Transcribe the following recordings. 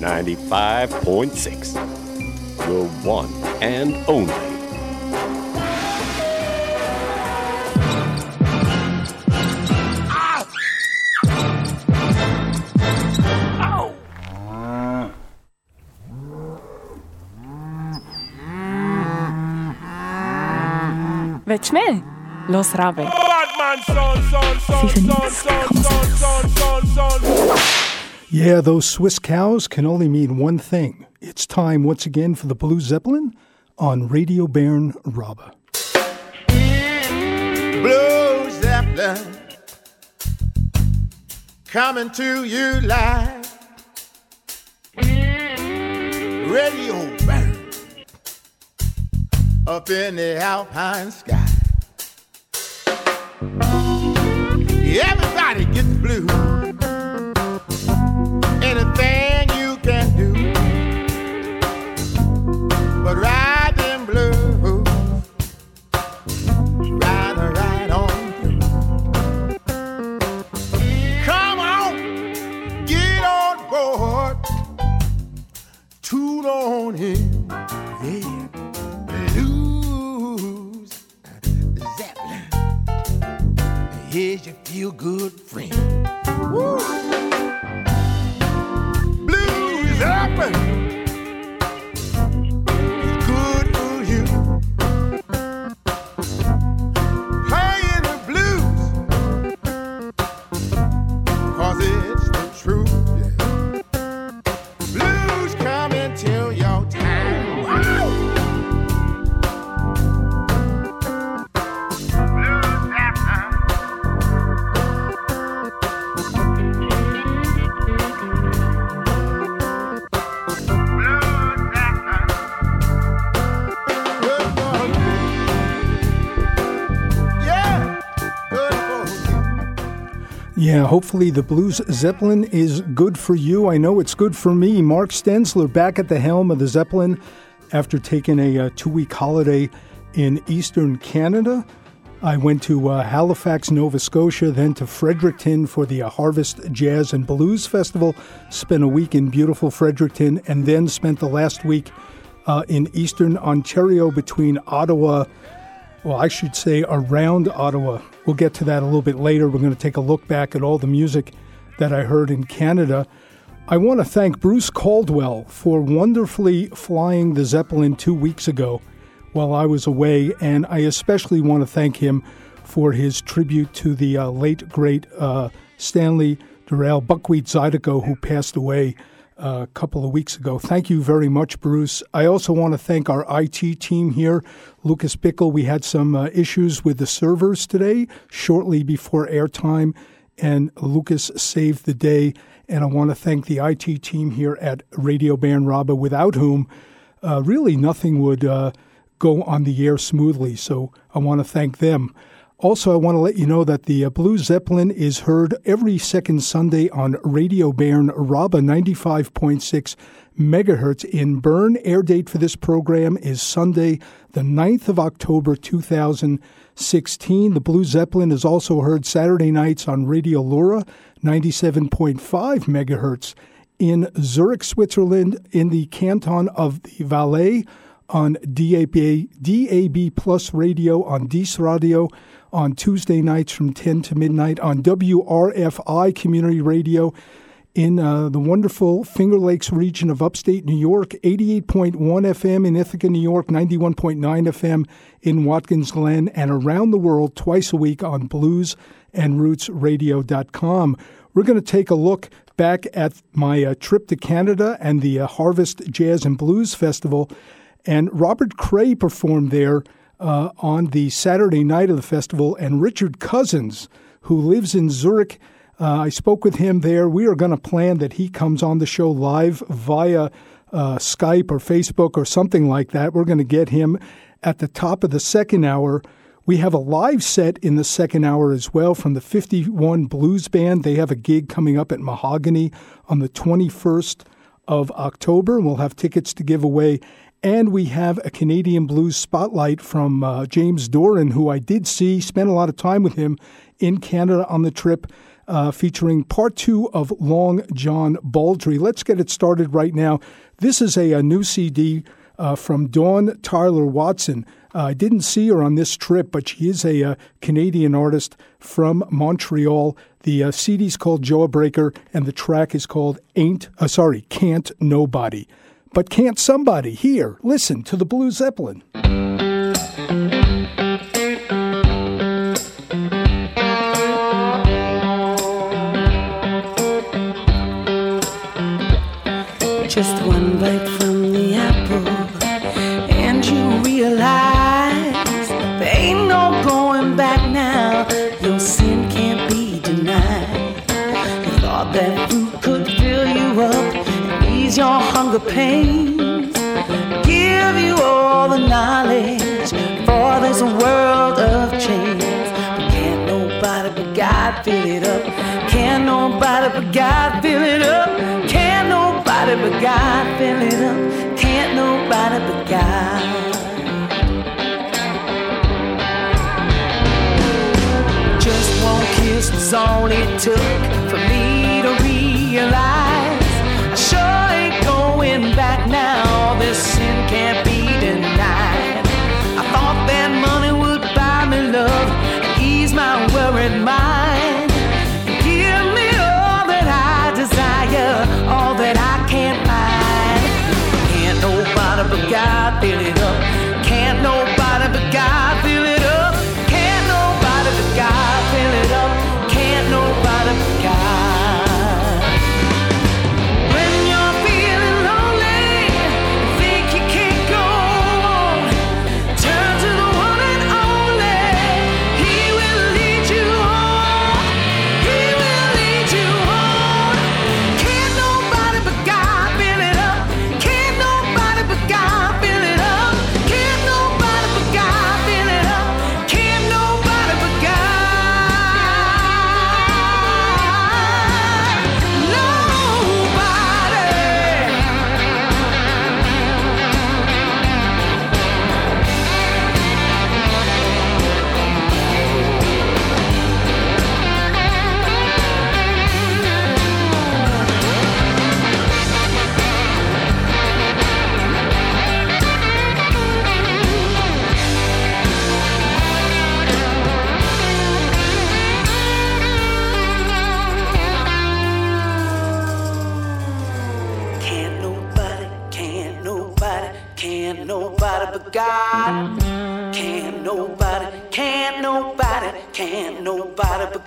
95.6. The one and only. Willst du mehr? Los, Rabe. Batman, son, son, son, son, son, son, son, son. Yeah, those Swiss cows can only mean one thing. It's time once again for the Blue Zeppelin on Radio Bern RaBe. Blue Zeppelin coming to you live. Radio burn up in the alpine sky. Everybody gets blue. Here's your feel good friend. Woo! Blues Zeppelin, Yeah, hopefully the Blues Zeppelin is good for you. I know it's good for me. Mark Stensler back at the helm of the Zeppelin after taking a uh, two week holiday in eastern Canada. I went to uh, Halifax, Nova Scotia, then to Fredericton for the uh, Harvest Jazz and Blues Festival. Spent a week in beautiful Fredericton, and then spent the last week uh, in eastern Ontario between Ottawa well, I should say around Ottawa. We'll get to that a little bit later. We're going to take a look back at all the music that I heard in Canada. I want to thank Bruce Caldwell for wonderfully flying the Zeppelin two weeks ago while I was away, and I especially want to thank him for his tribute to the uh, late, great uh, Stanley Dural Buckwheat Zydeco, who passed away a couple of weeks ago. Thank you very much, Bruce. I also want to thank our IT team here, Lucas Bickle. We had some uh, issues with the servers today, shortly before airtime, and Lucas saved the day. And I want to thank the IT team here at Radio Bern RaBe, without whom uh, really nothing would uh, go on the air smoothly. So I want to thank them. Also, I want to let you know that the uh, Blue Zeppelin is heard every second Sunday on Radio Bern RaBe 95.6 megahertz in Bern. Air date for this program is Sunday, the 9th of October 2016. The Blue Zeppelin is also heard Saturday nights on Radio LoRa 97.5 megahertz in Zurich, Switzerland, in the canton of the Valais on DAB, DAB Plus Radio on Dies Radio on Tuesday nights from 10 to midnight on WRFI Community Radio in uh, the wonderful Finger Lakes region of upstate New York, 88.1 FM in Ithaca, New York, 91.9 FM in Watkins Glen, and around the world twice a week on bluesandrootsradio.com. We're going to take a look back at my uh, trip to Canada and the uh, Harvest Jazz and Blues Festival. And Robert Cray performed there uh, on the Saturday night of the festival, and Richard Cousins, who lives in Zurich. Uh, I spoke with him there. We are going to plan that he comes on the show live via uh, Skype or Facebook or something like that. We're going to get him at the top of the second hour. We have a live set in the second hour as well from the 51 Blues Band. They have a gig coming up at Mahogany on the 21st of October. We'll have tickets to give away. And we have a Canadian blues spotlight from uh, James Doran, who I did see, spent a lot of time with him in Canada on the trip. uh, featuring part two of Long John Baldry. Let's get it started right now. This is a, a new CD uh, from Dawn Tyler Watson. Uh, I didn't see her on this trip, but she is a, Canadian artist from Montreal. The uh, CD is called Jawbreaker, and the track is called Ain't, uh, sorry, Can't Nobody. But can't somebody here listen to the Blue Zeppelin? Hunger pains, give you all the knowledge for this world of change. But can't nobody but God fill it up? Can't nobody but God fill it up? Can't nobody but God fill it up. Can't nobody but God. Just one kiss was all it took for me to realize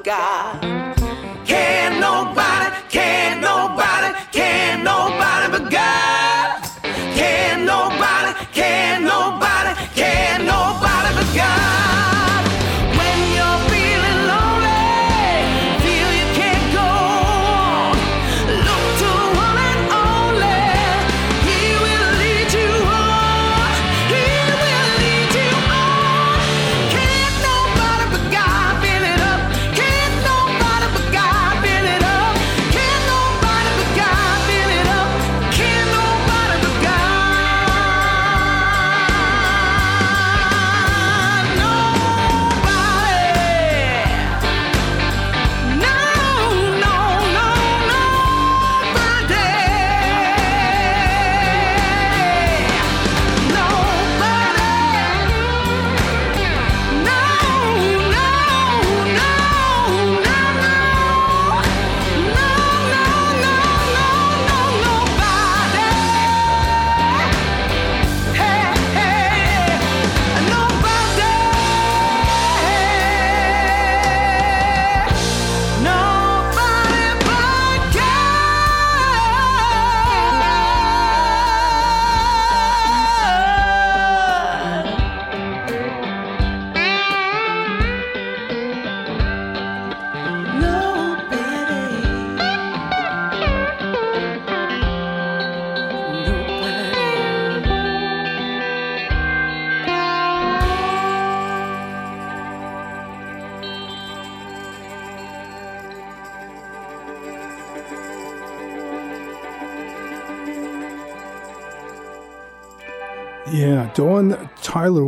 God.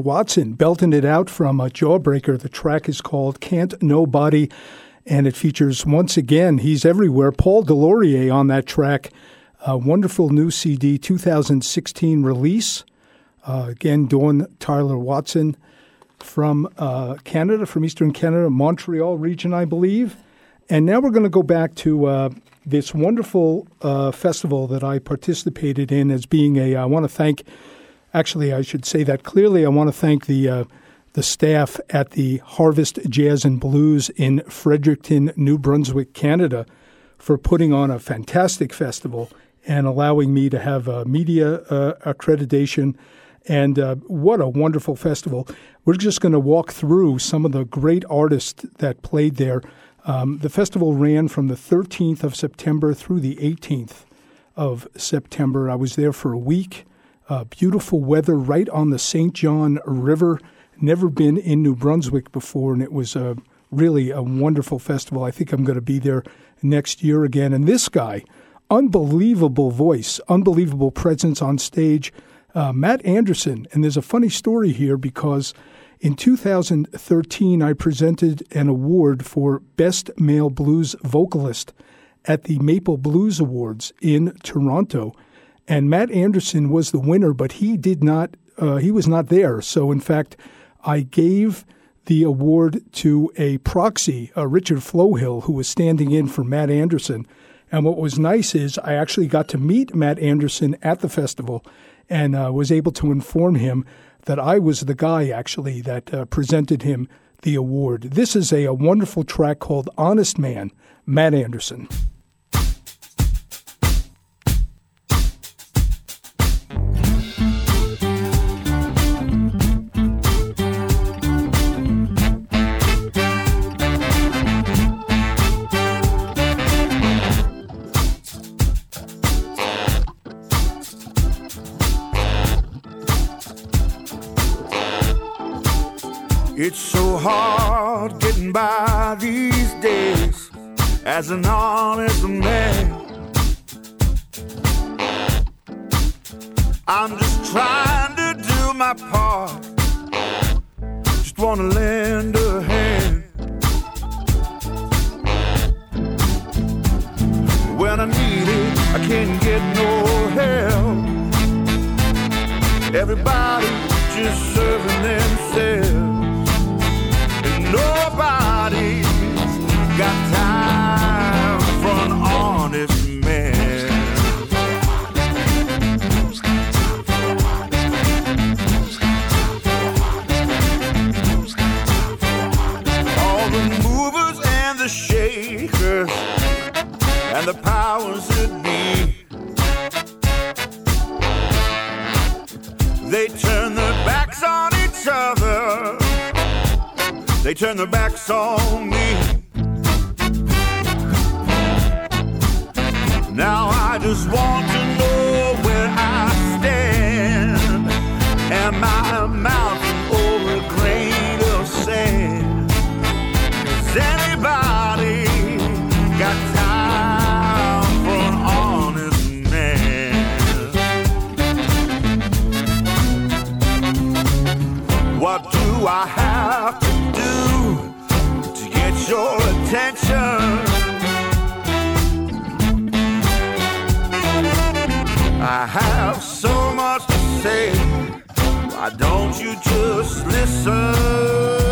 Watson belting it out from a Jawbreaker. The track is called Can't Nobody. and it features once again, he's everywhere, Paul Deslauriers on that track. A wonderful new CD, 2016 release. Uh, again, Dawn Tyler Watson from uh, Canada, from Eastern Canada, Montreal region, I believe. And now we're going to go back to uh, this wonderful uh, festival that I participated in as being a. I want to thank, actually, I should say that clearly. I want to thank the uh, the staff at the Harvest Jazz and Blues in Fredericton, New Brunswick, Canada, for putting on a fantastic festival and allowing me to have media uh, accreditation. And uh, what a wonderful festival. We're just going to walk through some of the great artists that played there. Um, the festival ran from the 13th of September through the 18th of September. I was there for a week. Uh, beautiful weather right on the St. John River. Never been in New Brunswick before, and it was a, really a wonderful festival. I think I'm going to be there next year again. And this guy, unbelievable voice, unbelievable presence on stage. Uh, Matt Anderson. And there's a funny story here because in 2013, I presented an award for Best Male Blues Vocalist at the Maple Blues Awards in Toronto. And Matt Anderson was the winner, but he did not, uh, he was not there. So, in fact, I gave the award to a proxy, uh, Richard Flohill, who was standing in for Matt Anderson. And what was nice is I actually got to meet Matt Anderson at the festival and uh, was able to inform him that I was the guy actually that uh, presented him the award. This is a, a wonderful track called Honest Man, Matt Anderson. As an honest man. I'm just trying to do my part. Just wanna lend a hand. When I need it, I can't get no help. Everybody just serving themselves. And the powers that be. They turn their backs on each other. They turn their backs on me. I have so much to say. Why don't you just listen?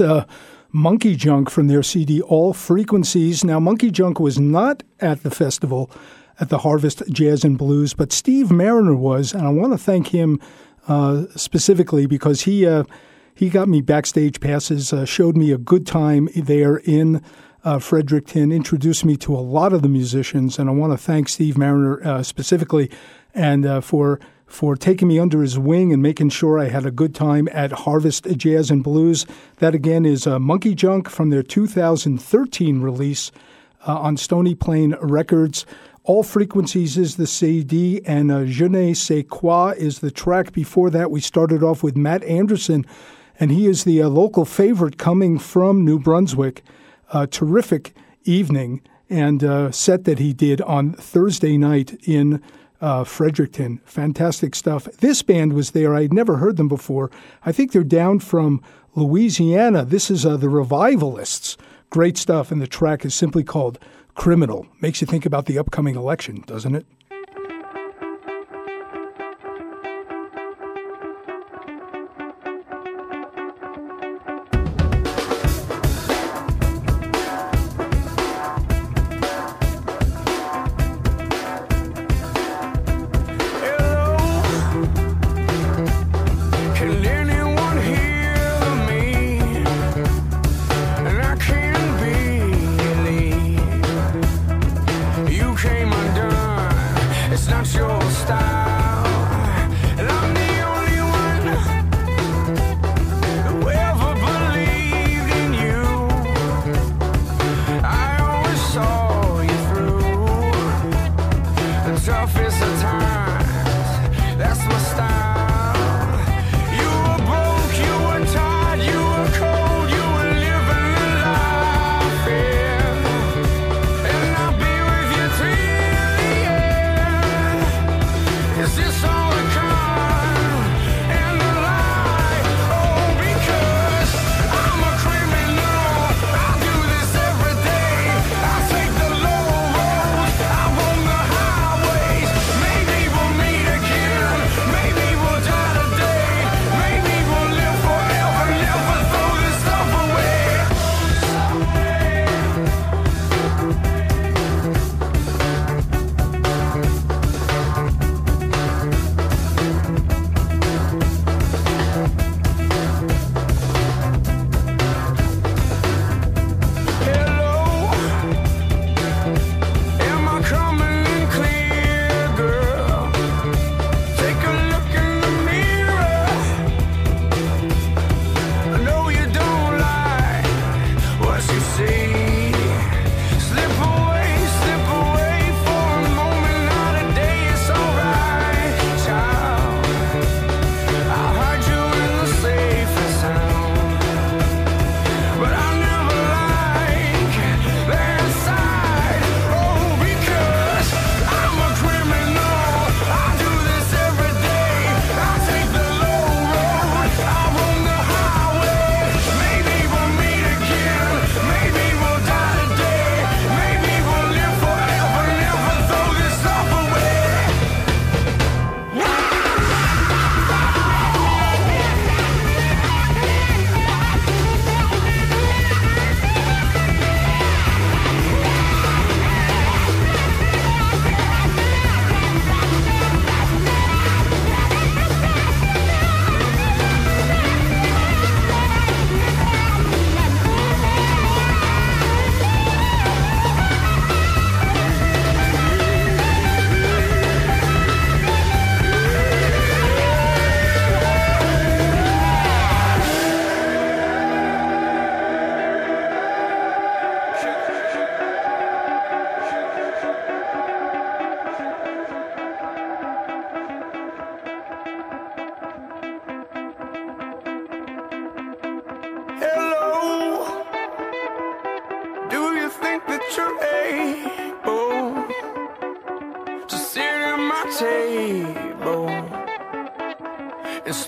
Uh, Monkey Junk from their CD All Frequencies. Now, Monkey Junk was not at the festival at the Harvest Jazz and Blues, but Steve Marriner was, and I want to thank him uh, specifically because he uh, he got me backstage passes, uh, showed me a good time there in uh, Fredericton, introduced me to a lot of the musicians, and I want to thank Steve Marriner uh, specifically and uh, for for taking me under his wing and making sure I had a good time at Harvest Jazz and Blues. That again is uh, Monkey Junk from their 2013 release uh, on Stony Plain Records. All Frequencies is the CD, and uh, Je ne sais quoi is the track. Before that, we started off with Matt Anderson, and he is the uh, local favorite coming from New Brunswick. Uh, terrific evening and uh, set that he did on Thursday night in uh, Fredericton. Fantastic stuff. This band was there. I'd never heard them before. I think they're down from Louisiana. This is uh, the Revivalists. Great stuff. And the track is simply called Criminal. Makes you think about the upcoming election, doesn't it?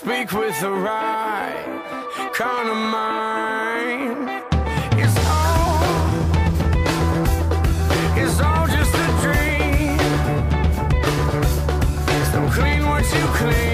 Speak with the right kind of mind. It's all, it's all just a dream. So clean what you clean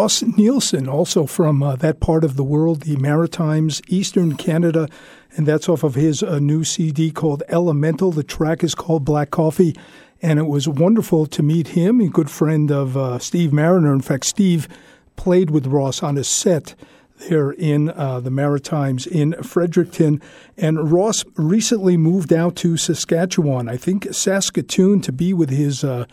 Ross Neilsen, also from uh, that part of the world, the Maritimes, Eastern Canada, and that's off of his uh, new CD called Elemental. The track is called Black Coffee, and it was wonderful to meet him, a good friend of uh, Steve Marriner. In fact, Steve played with Ross on a set there in uh, the Maritimes in Fredericton. And Ross recently moved out to Saskatchewan, I think Saskatoon, to be with his uh,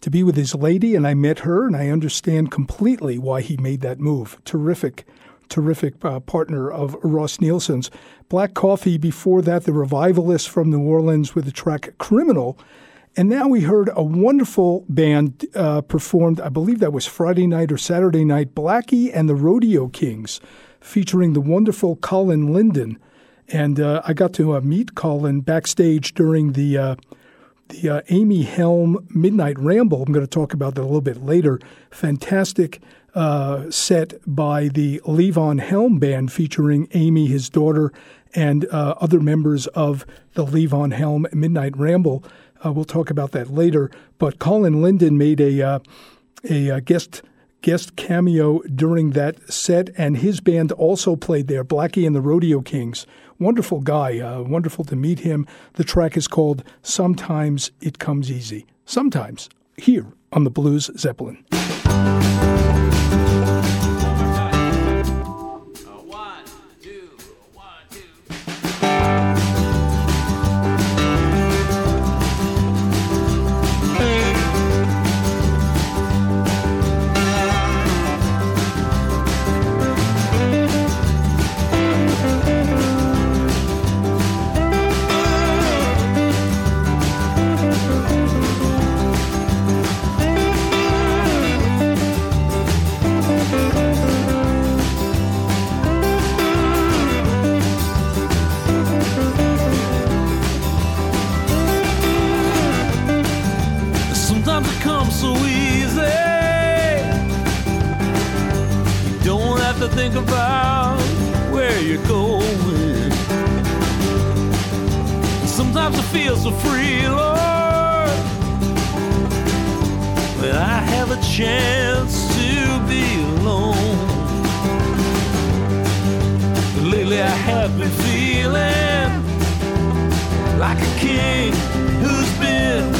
to be with his lady. And I met her, and I understand completely why he made that move. Terrific. Terrific uh, partner of Ross Neilsen's. Black Coffee, before that, the revivalists from New Orleans with the track Criminal. And now we heard a wonderful band uh, performed, I believe that was Friday night or Saturday night, Blackie and the Rodeo Kings, featuring the wonderful Colin Linden. And uh, I got to uh, meet Colin backstage during the uh, the uh, Amy Helm Midnight Ramble. I'm going to talk about that a little bit later. Fantastic uh, set by the Levon Helm Band featuring Amy, his daughter, and other members of the Levon Helm Midnight Ramble. Uh, we'll talk about that later. But Colin Linden made a uh, a uh, guest guest cameo during that set, and his band also played there. Blackie and the Rodeo Kings. Wonderful guy. Uh, wonderful to meet him. The track is called "Sometimes It Comes Easy." Sometimes here on the Blues Zeppelin. about where you're going. Sometimes I feel so free, Lord, when I have a chance to be alone. But lately I have been feeling like a king who's been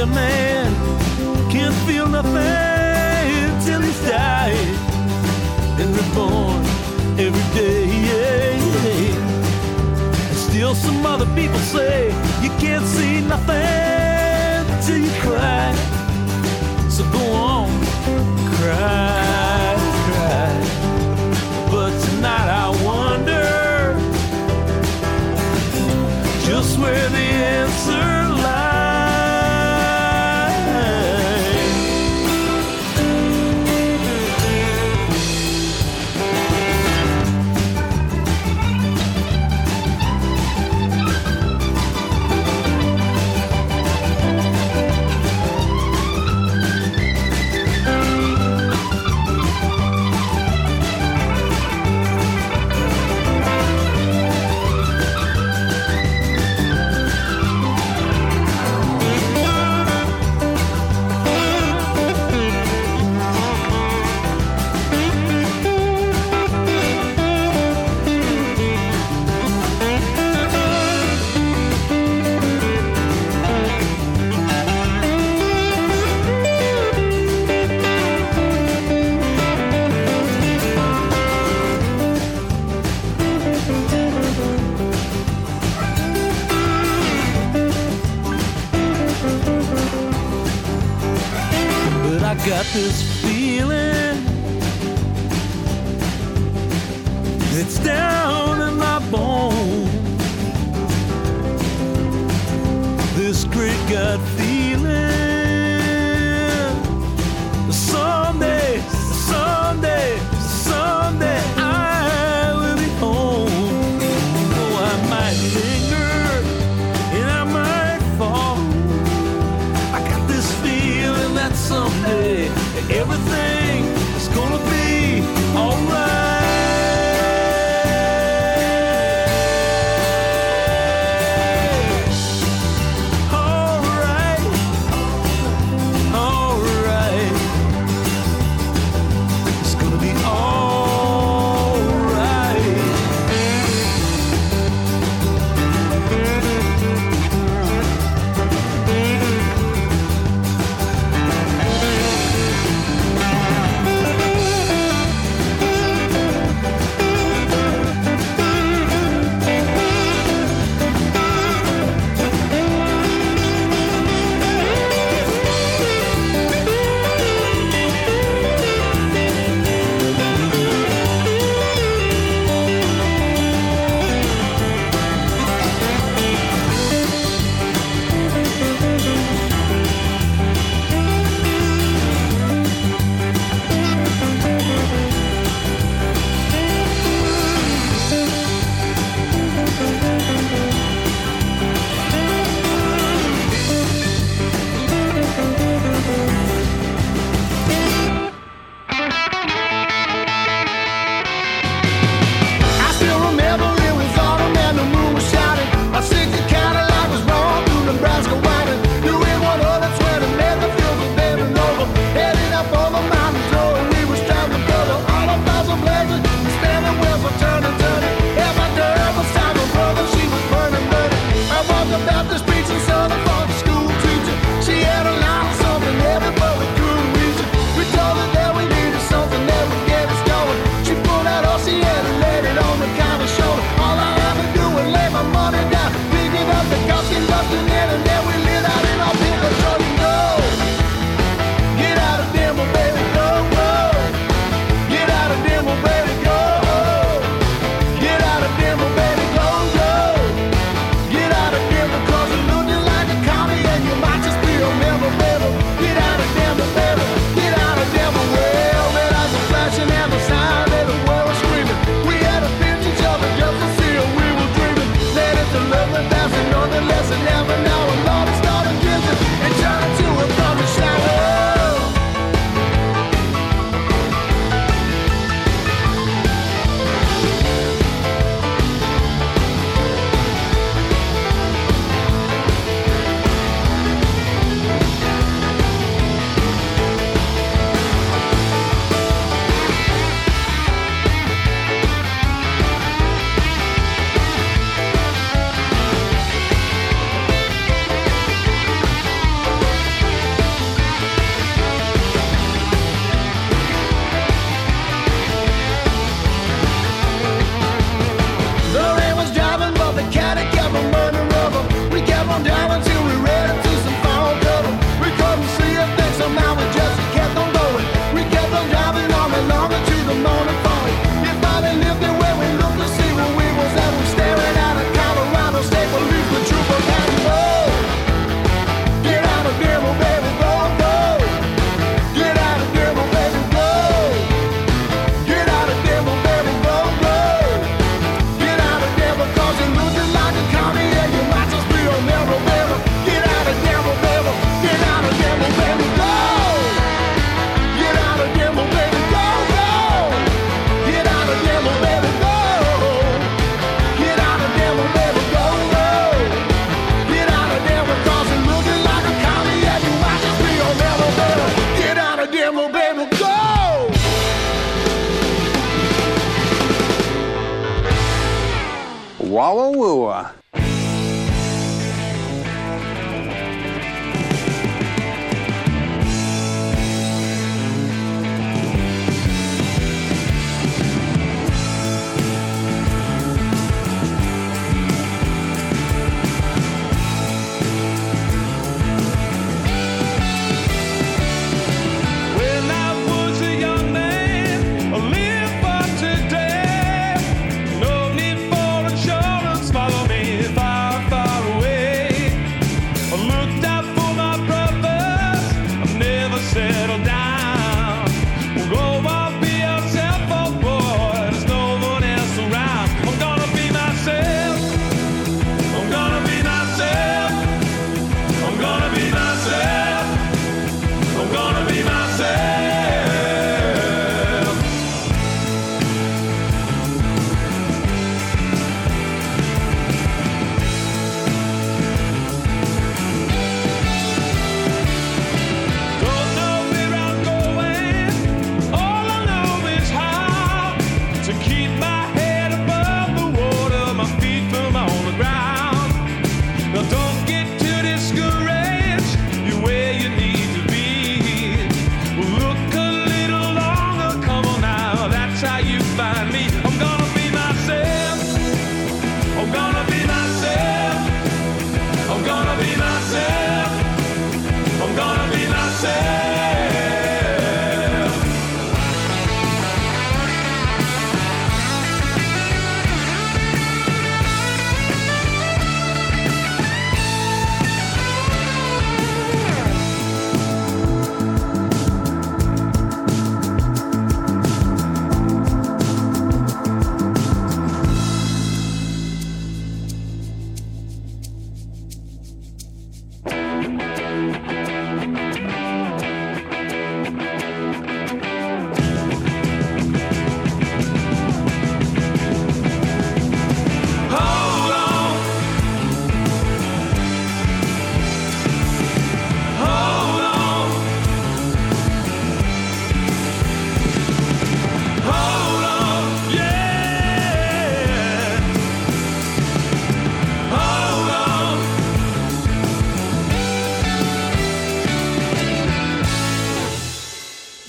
a man can't feel nothing till he's died and reborn every day. And still, some other people say you can't see nothing till you cry. So go on, cry.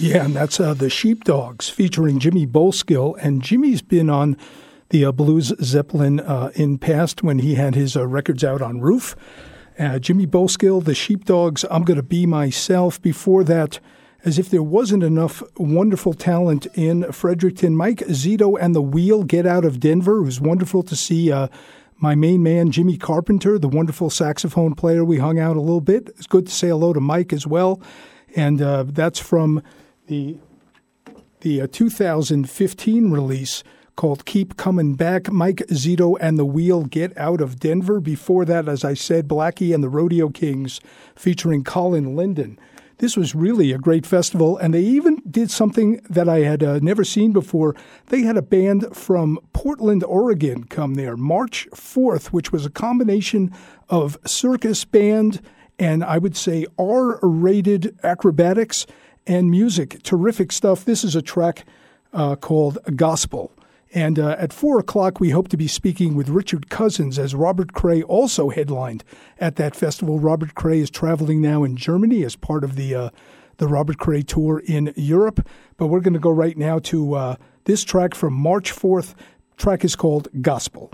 Yeah, and that's uh, the Sheepdogs featuring Jimmy Bowskill. And Jimmy's been on the uh, Blues Zeppelin uh, in past when he had his uh, records out on Ruf. Uh, Jimmy Bowskill, the Sheepdogs, I'm Gonna Be Myself. Before that, as if there wasn't enough wonderful talent in Fredericton, Mike Zito and the Wheel Get Out of Denver. It was wonderful to see uh, my main man, Jimmy Carpenter, the wonderful saxophone player. We hung out a little bit. It's good to say hello to Mike as well. And uh, that's from the, the uh, 2015 release called Keep Coming Back. Mike Zito and the Wheel Get Out of Denver. Before that, as I said, Blackie and the Rodeo Kings featuring Colin Linden. This was really a great festival, and they even did something that I had uh, never seen before. They had a band from Portland, Oregon come there March 4th, which was a combination of circus band and I would say R rated acrobatics and music. Terrific stuff. This is a track uh, called Gospel. And uh, at four o'clock, we hope to be speaking with Richard Cousins as Robert Cray also headlined at that festival. Robert Cray is traveling now in Germany as part of the uh, the Robert Cray tour in Europe. But we're going to go right now to uh, this track from March fourth. Track is called Gospel.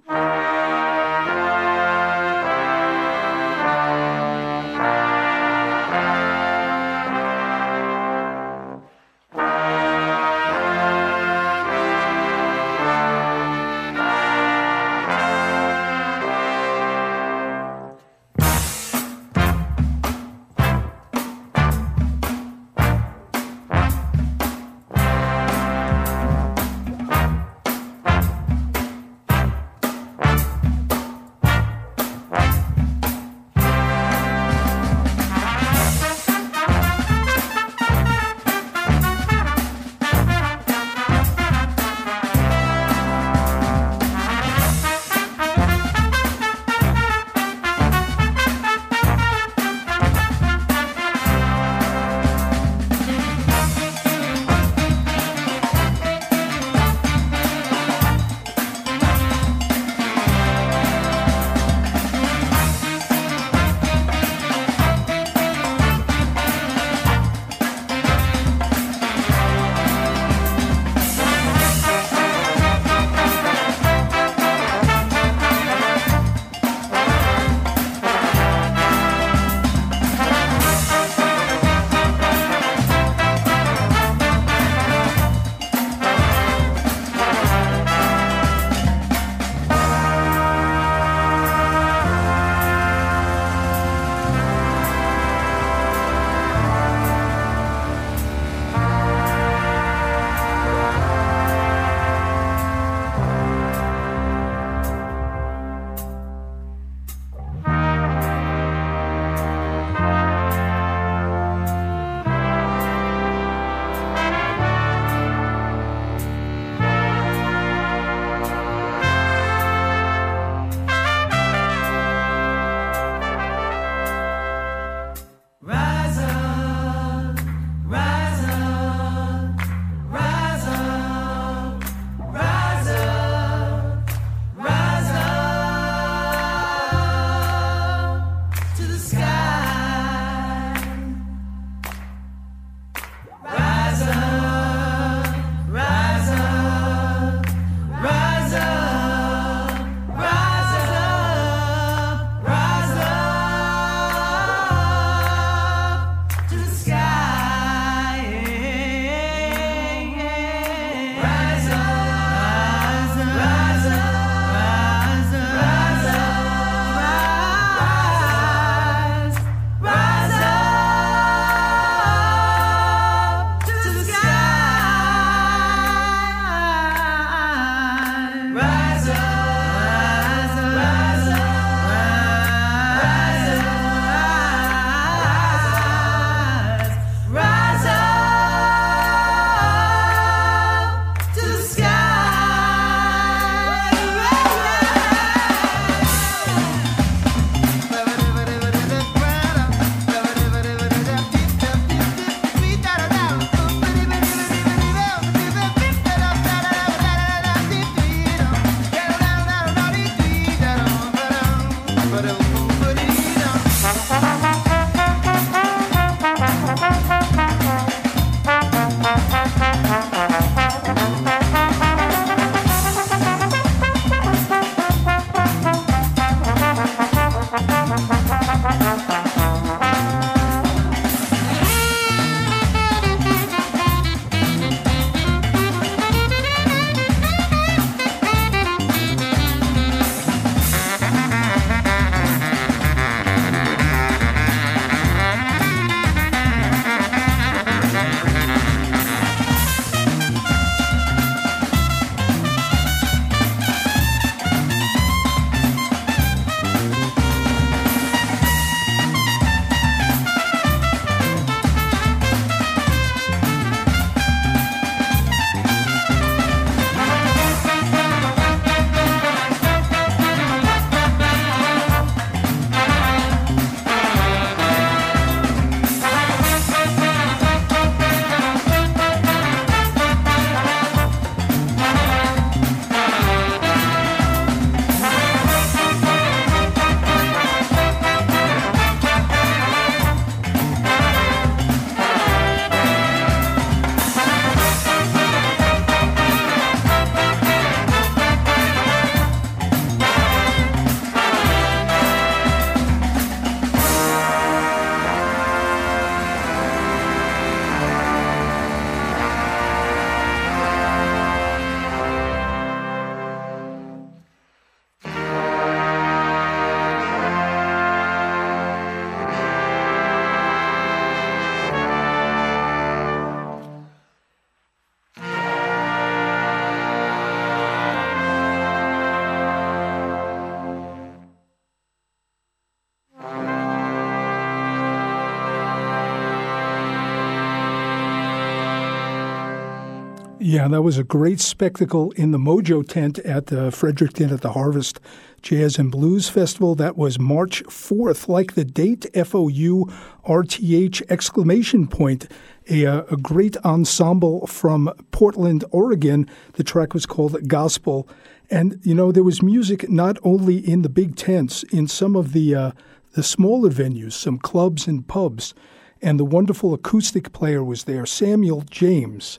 Yeah, that was a great spectacle in the Mojo tent at uh, Fredericton at the Harvest Jazz and Blues Festival. That was March 4th, like the date F O U R T H exclamation point. A, uh, a great ensemble from Portland, Oregon. The track was called Gospel. And, you know, there was music not only in the big tents, in some of the, uh, the smaller venues, some clubs and pubs. And the wonderful acoustic player was there, Samuel James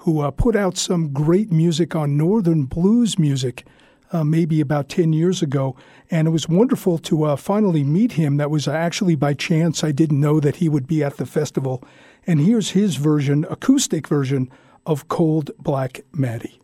who uh, put out some great music on Northern blues music uh, maybe about 10 years ago. And it was wonderful to uh, finally meet him. That was actually by chance. I didn't know that he would be at the festival. And here's his version, acoustic version, of Cold Black Maddie.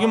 Call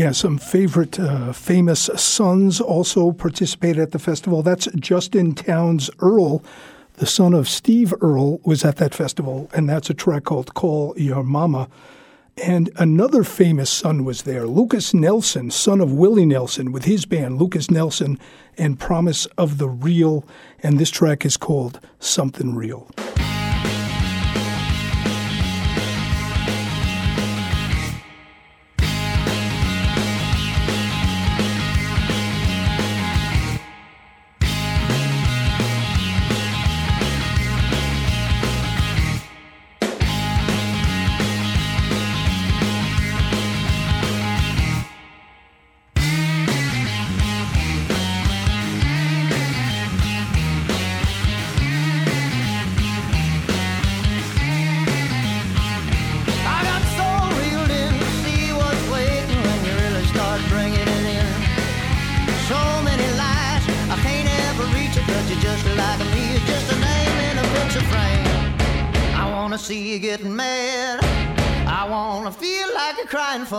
Yeah, some favorite uh, famous sons also participated at the festival. That's Justin Townes Earle, the son of Steve Earle, was at that festival, and that's a track called Call Your Mama. And another famous son was there, Lukas Nelson, son of Willie Nelson, with his band Lukas Nelson and Promise of the Real. And this track is called Something Real.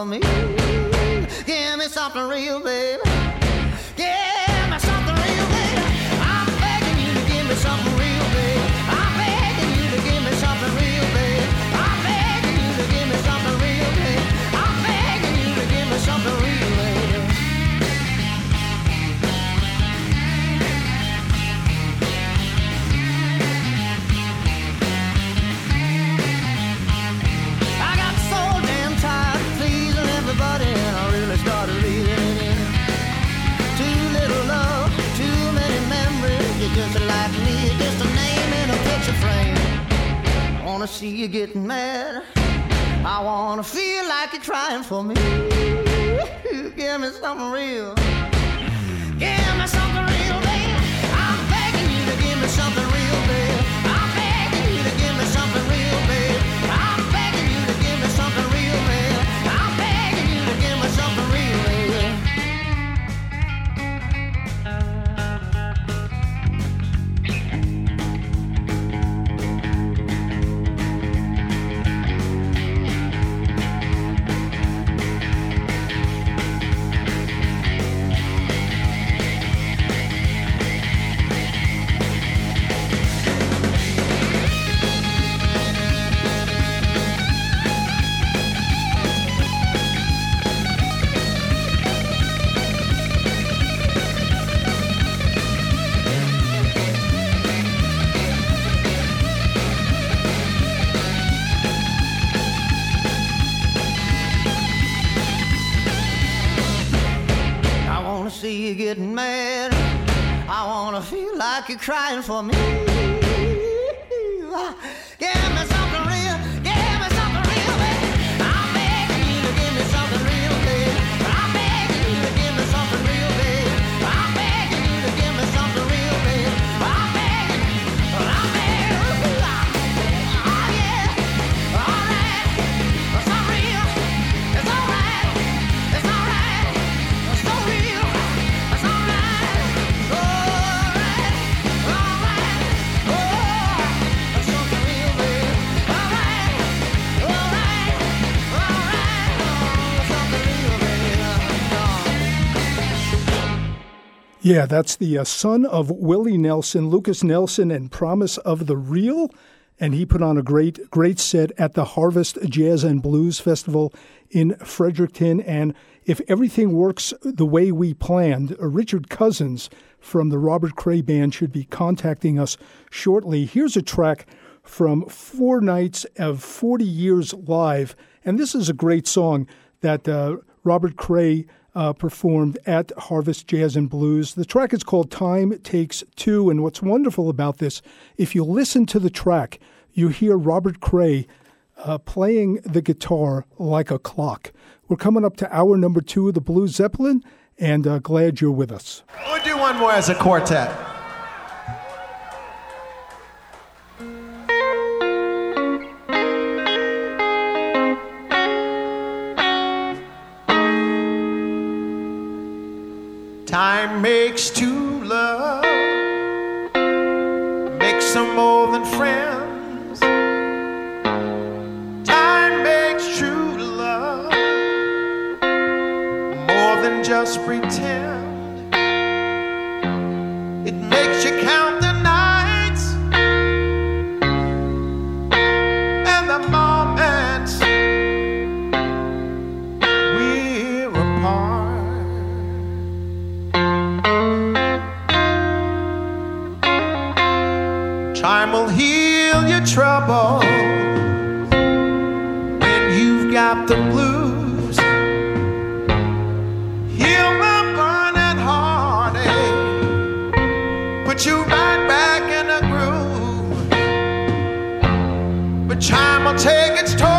on me? wanna see you getting mad. I wanna feel like you're trying for me. Give me something real. Give me something. Like you're crying for me. Yeah, that's the uh, son of Willie Nelson, Lukas Nelson, and Promise of the Real. And he put on a great, great set at the Harvest Jazz and Blues Festival in Fredericton. And if everything works the way we planned, uh, Richard Cousins from the Robert Cray Band should be contacting us shortly. Here's a track from four nights of 40 years live. And this is a great song that uh, Robert Cray uh, performed at Harvest Jazz and Blues. The track is called Time Takes Two. And what's wonderful about this, if you listen to the track, you hear Robert Cray uh, playing the guitar like a clock. We're coming up to hour number two of the Blue Zeppelin, and uh, glad you're with us. We'll do one more as a quartet. Time makes two love, makes them more than friends. Time makes true love more than just pretend. It makes you count time will take its toll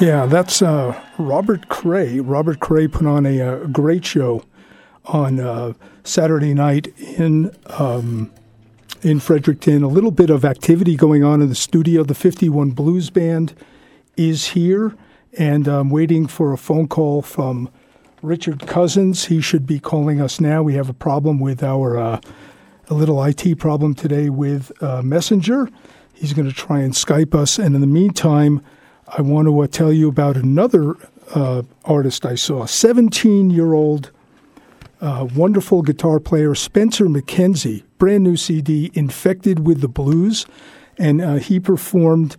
Yeah, that's uh, Robert Cray. Robert Cray put on a, uh great show on uh, Saturday night in um, in Fredericton. A little bit of activity going on in the studio. The 51 Blues Band is here, and I'm waiting for a phone call from Richard Cousins. He should be calling us now. We have a problem with our uh, a little IT problem today with uh, Messenger. He's going to try and Skype us, and in the meantime. I want to uh, tell you about another uh, artist I saw. 17 year old uh, wonderful guitar player, Spencer MacKenzie, brand new CD, Infected with the Blues. And uh, he performed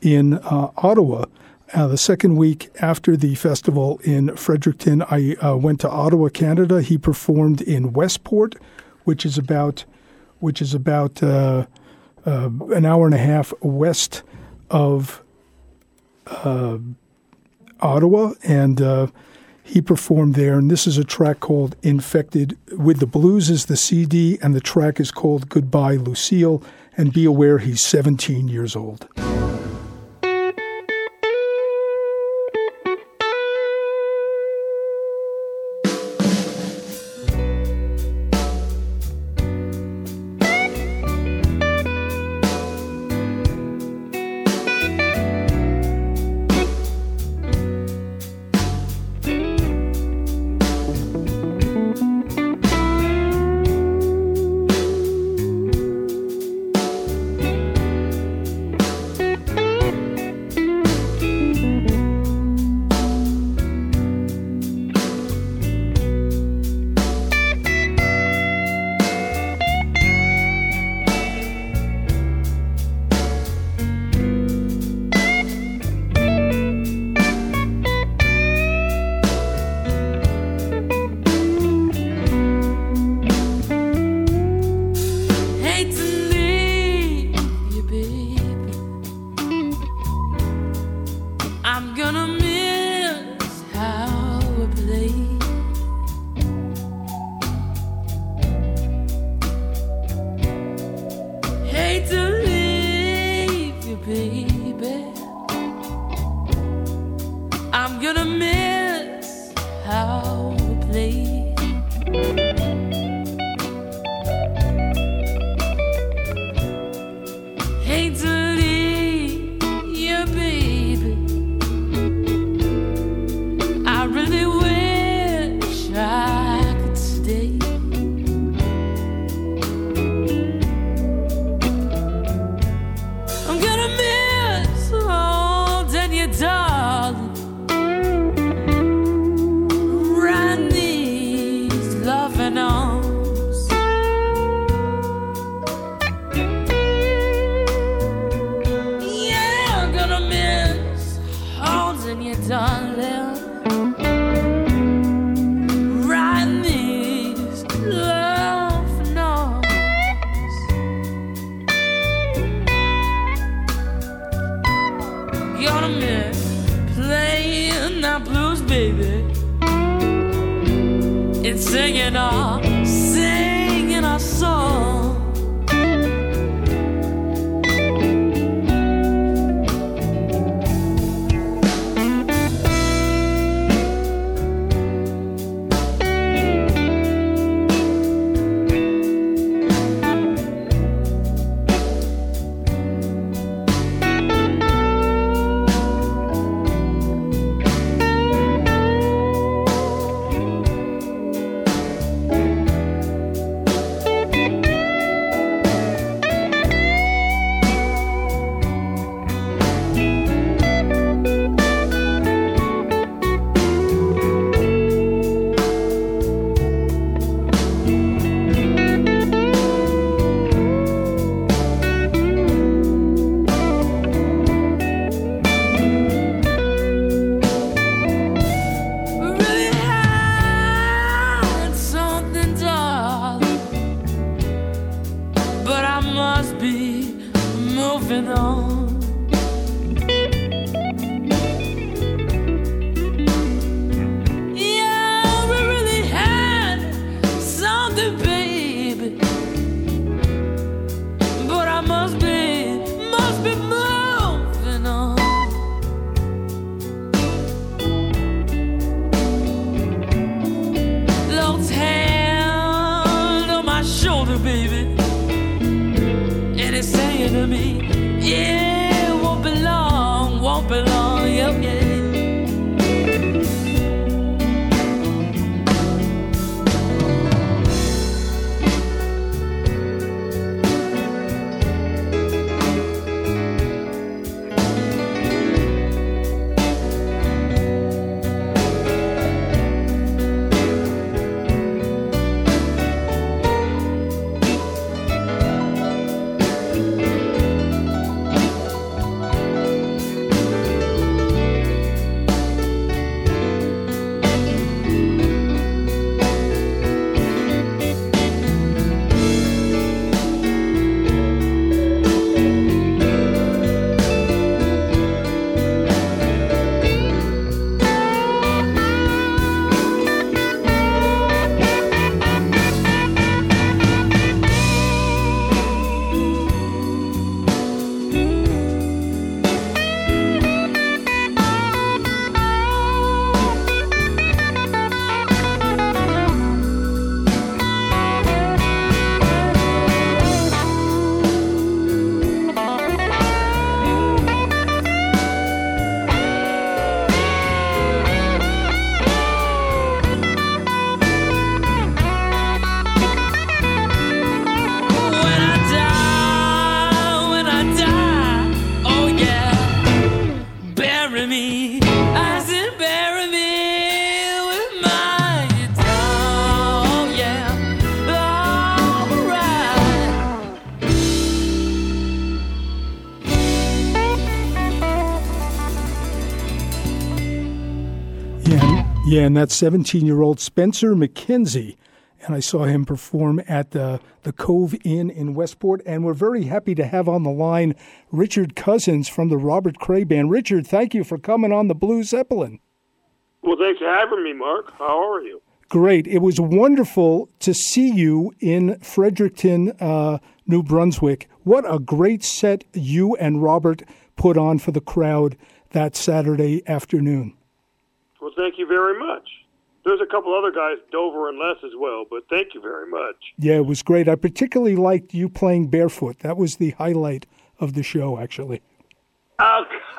in uh, Ottawa. Uh, the second week after the festival in Fredericton, I went to Ottawa, Canada. He performed in Westport, which is about, which is about an hour and a half west of uh, Ottawa, and uh, he performed there. And this is a track called "Infected with the Blues" is the CD, and the track is called "Goodbye, Lucille." And be aware, he's 17 years old. And that's 17 year old Spencer MacKenzie. And I saw him perform at the, the Cove Inn in Westport. And we're very happy to have on the line Richard Cousins from the Robert Cray Band. Richard, thank you for coming on the Blue Zeppelin. Well, thanks for having me, Mark. How are you? Great. It was wonderful to see you in Fredericton, uh, New Brunswick. What a great set you and Robert put on for the crowd that Saturday afternoon. Well, thank you very much. There's a couple other guys, Dover and Les, as well, but thank you very much. Yeah, it was great. I particularly liked you playing barefoot. That was the highlight of the show, actually. Uh,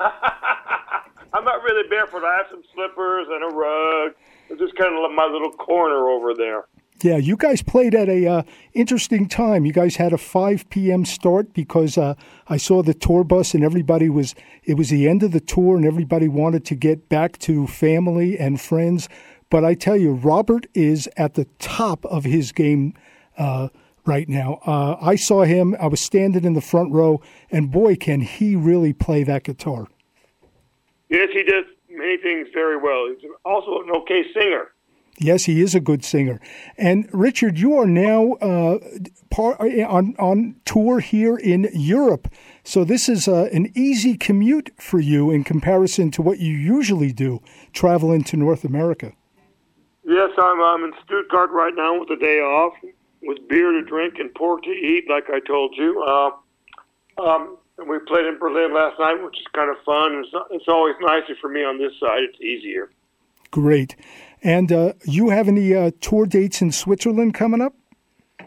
I'm not really barefoot. I have some slippers and a rug. It's just kind of my little corner over there. Yeah, you guys played at a uh, interesting time. You guys had a 5 p.m. start because uh, I saw the tour bus and everybody was. It was the end of the tour and everybody wanted to get back to family and friends. But I tell you, Robert is at the top of his game uh, right now. Uh, I saw him. I was standing in the front row, and boy, can he really play that guitar. Yes, he does many things very well. He's also an okay singer. Yes, he is a good singer. And Richard, you are now uh, par- on on tour here in Europe, so this is uh, an easy commute for you in comparison to what you usually do, traveling to North America. Yes, I'm, I'm in Stuttgart right now with a day off, with beer to drink and pork to eat, like I told you. Uh, um, and we played in Berlin last night, which is kind of fun. It's, it's always nicer for me on this side. It's easier. Great. And uh, you have any uh, tour dates in Switzerland coming up?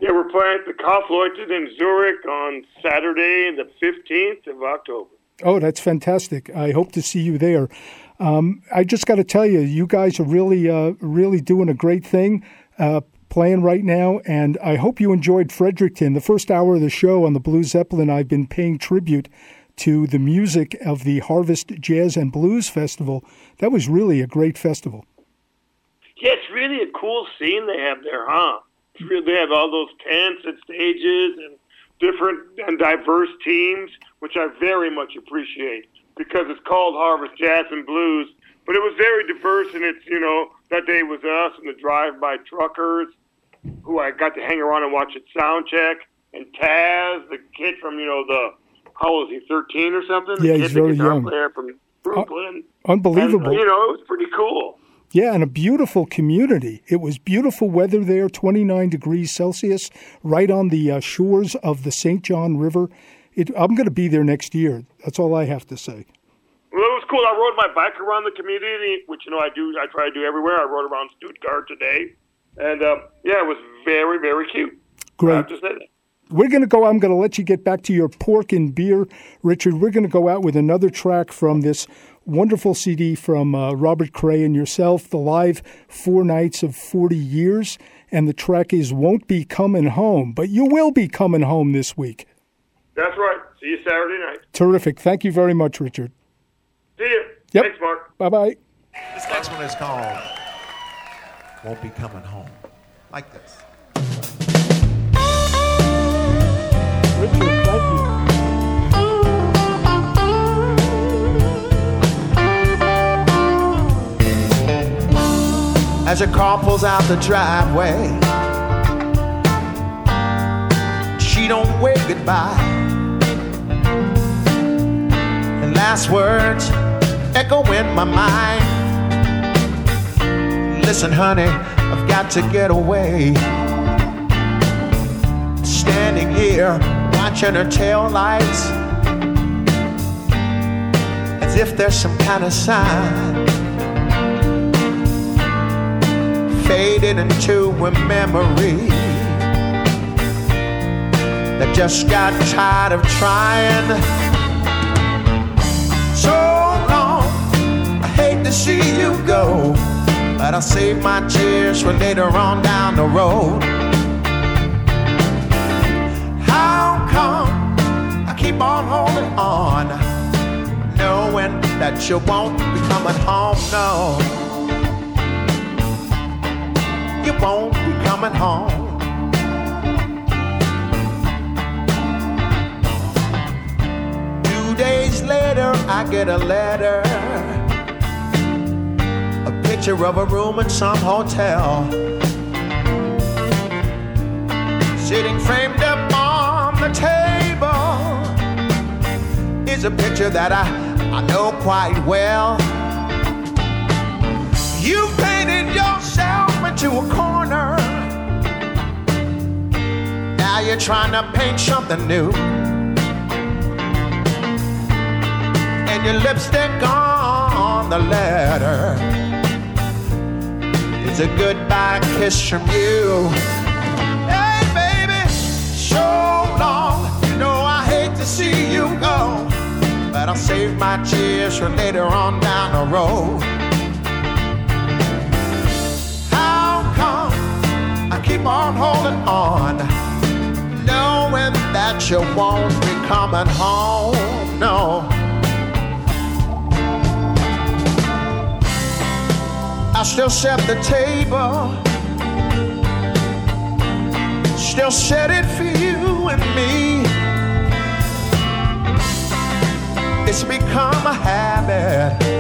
Yeah, we're playing at the Kaufleuten in Zurich on Saturday, the 15th of October. Oh, that's fantastic. I hope to see you there. Um, I just got to tell you, you guys are really, uh, really doing a great thing uh, playing right now, and I hope you enjoyed Fredericton. The first hour of the show on the Blue Zeppelin, I've been paying tribute to the music of the Harvest Jazz and Blues Festival. That was really a great festival. Yeah, it's really a cool scene they have there, huh? It's really, they have all those tents and stages and different and diverse teams, which I very much appreciate because it's called Harvest Jazz and Blues. But it was very diverse, and it's you know that day was us and the drive-by truckers, who I got to hang around and watch at sound check, and Taz, the kid from you know the how old is he, thirteen or something? Yeah, the he's very young. Player from Brooklyn. Unbelievable. And, you know, it was pretty cool. Yeah, and a beautiful community. It was beautiful weather there, 29 degrees Celsius, right on the uh, shores of the St. John River. It, I'm going to be there next year. That's all I have to say. Well, it was cool. I rode my bike around the community, which you know I do. I try to do everywhere. I rode around Stuttgart today, and uh, yeah, it was very, very cute. I Great. have to say that. We're going to go. I'm going to let you get back to your pork and beer, Richard. We're going to go out with another track from this wonderful CD from uh, Robert Cray and yourself, the live Four Nights of 40 Years. And the track is Won't Be Coming Home, but you will be coming home this week. That's right. See you Saturday night. Terrific. Thank you very much, Richard. See you. Yep. Thanks, Mark. Bye bye. This next one is called Won't Be Coming Home. Like this. Richard, thank you. As your car pulls out the driveway, she don't wave goodbye. And last words echo in my mind. Listen, honey, I've got to get away. Standing here watching her tail lights, as if there's some kind of sign. Faded into a memory that just got tired of trying. So long, I hate to see you go, but I'll save my tears for later on down the road. How come I keep on holding on, knowing that you won't be coming home? No you won't be coming home. Two days later, I get a letter, a picture of a room in some hotel. Sitting framed up on the table is a picture that I, I know quite well. You painted into a corner. Now you're trying to paint something new. And your lipstick on the letter is a goodbye kiss from you. Hey, baby, so long. You know I hate to see you go, but I'll save my tears for later on down the road. Keep on holding on, knowing that you won't be coming home? No. I still set the table, still set it for you and me. It's become a habit,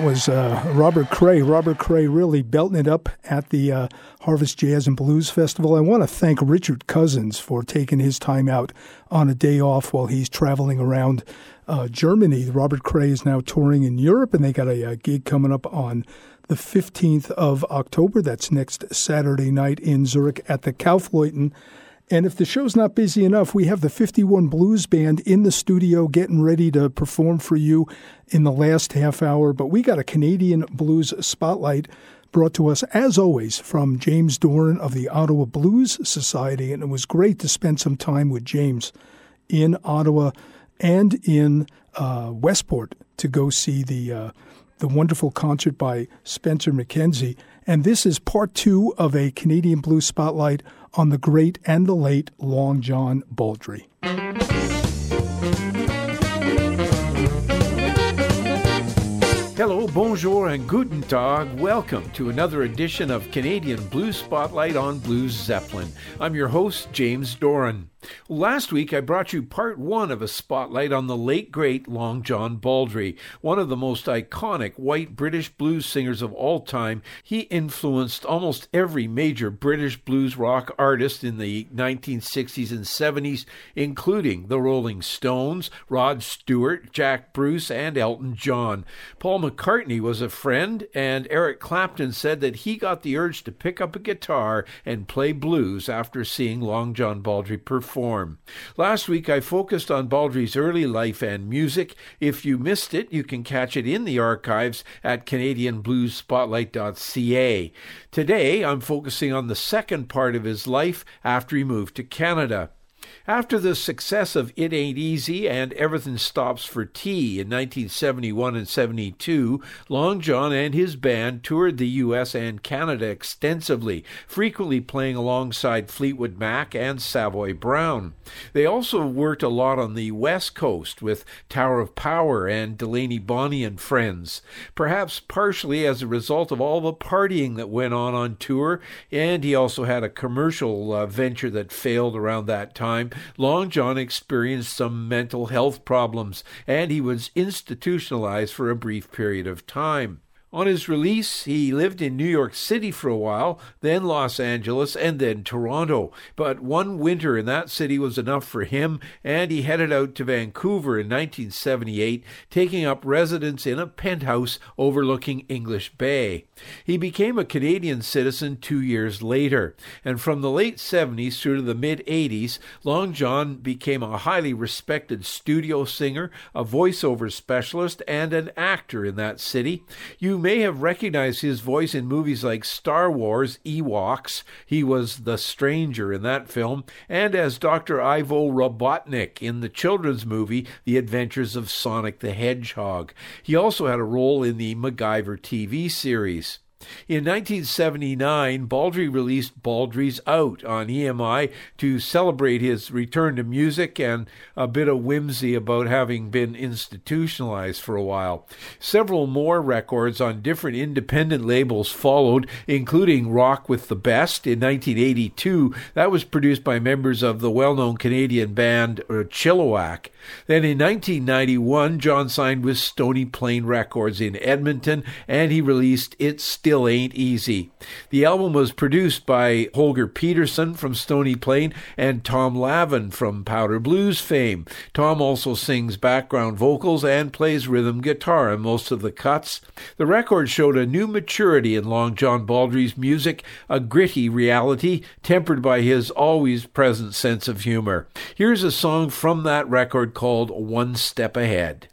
that was uh, Robert Cray. Robert Cray really belting it up at the uh, Harvest Jazz and Blues Festival. I want to thank Richard Cousins for taking his time out on a day off while he's traveling around uh, Germany. Robert Cray is now touring in Europe, and they got a, a gig coming up on the 15th of October. That's next Saturday night in Zurich at the Kaufleuten. And if the show's not busy enough, we have the 51 Blues Band in the studio getting ready to perform for you in the last half hour. But we got a Canadian Blues Spotlight brought to us, as always, from James Doran of the Ottawa Blues Society. And it was great to spend some time with James in Ottawa and in uh, Westport to go see the, uh, the wonderful concert by Spencer MacKenzie. And this is part two of a Canadian Blues Spotlight on the great and the late Long John Baldry. Hello, bonjour, and guten tag. Welcome to another edition of Canadian Blues Spotlight on Blues Zeppelin. I'm your host, James Doran. Last week, I brought you part one of a spotlight on the late great Long John Baldry, one of the most iconic white British blues singers of all time. He influenced almost every major British blues rock artist in the 1960s and 70s, including the Rolling Stones, Rod Stewart, Jack Bruce, and Elton John. Paul McCartney was a friend, and Eric Clapton said that he got the urge to pick up a guitar and play blues after seeing Long John Baldry perform form. Last week I focused on Baldry's early life and music. If you missed it, you can catch it in the archives at CanadianBluesSpotlight.ca. Today I'm focusing on the second part of his life after he moved to Canada. After the success of It Ain't Easy and Everything Stops for Tea in 1971 and 72, Long John and his band toured the US and Canada extensively, frequently playing alongside Fleetwood Mac and Savoy Brown. They also worked a lot on the West Coast with Tower of Power and Delaney Bonnie and Friends, perhaps partially as a result of all the partying that went on on tour, and he also had a commercial uh, venture that failed around that time. Long John experienced some mental health problems, and he was institutionalized for a brief period of time. On his release, he lived in New York City for a while, then Los Angeles, and then Toronto. But one winter in that city was enough for him, and he headed out to Vancouver in 1978, taking up residence in a penthouse overlooking English Bay. He became a Canadian citizen two years later, and from the late 70s through to the mid 80s, Long John became a highly respected studio singer, a voiceover specialist, and an actor in that city. You may have recognized his voice in movies like Star Wars Ewoks. He was the stranger in that film, and as Dr. Ivo Robotnik in the children's movie The Adventures of Sonic the Hedgehog. He also had a role in the MacGyver TV series. In 1979, Baldry released Baldry's Out on EMI to celebrate his return to music and a bit of whimsy about having been institutionalized for a while. Several more records on different independent labels followed, including Rock with the Best in 1982. That was produced by members of the well known Canadian band uh, Chilliwack. Then in 1991, John signed with Stony Plain Records in Edmonton and he released It Still Ain't Easy. The album was produced by Holger Petersen from Stony Plain and Tom Lavin from Powder Blues fame. Tom also sings background vocals and plays rhythm guitar in most of the cuts. The record showed a new maturity in Long John Baldry's music, a gritty reality tempered by his always present sense of humor. Here's a song from that record called One Step Ahead.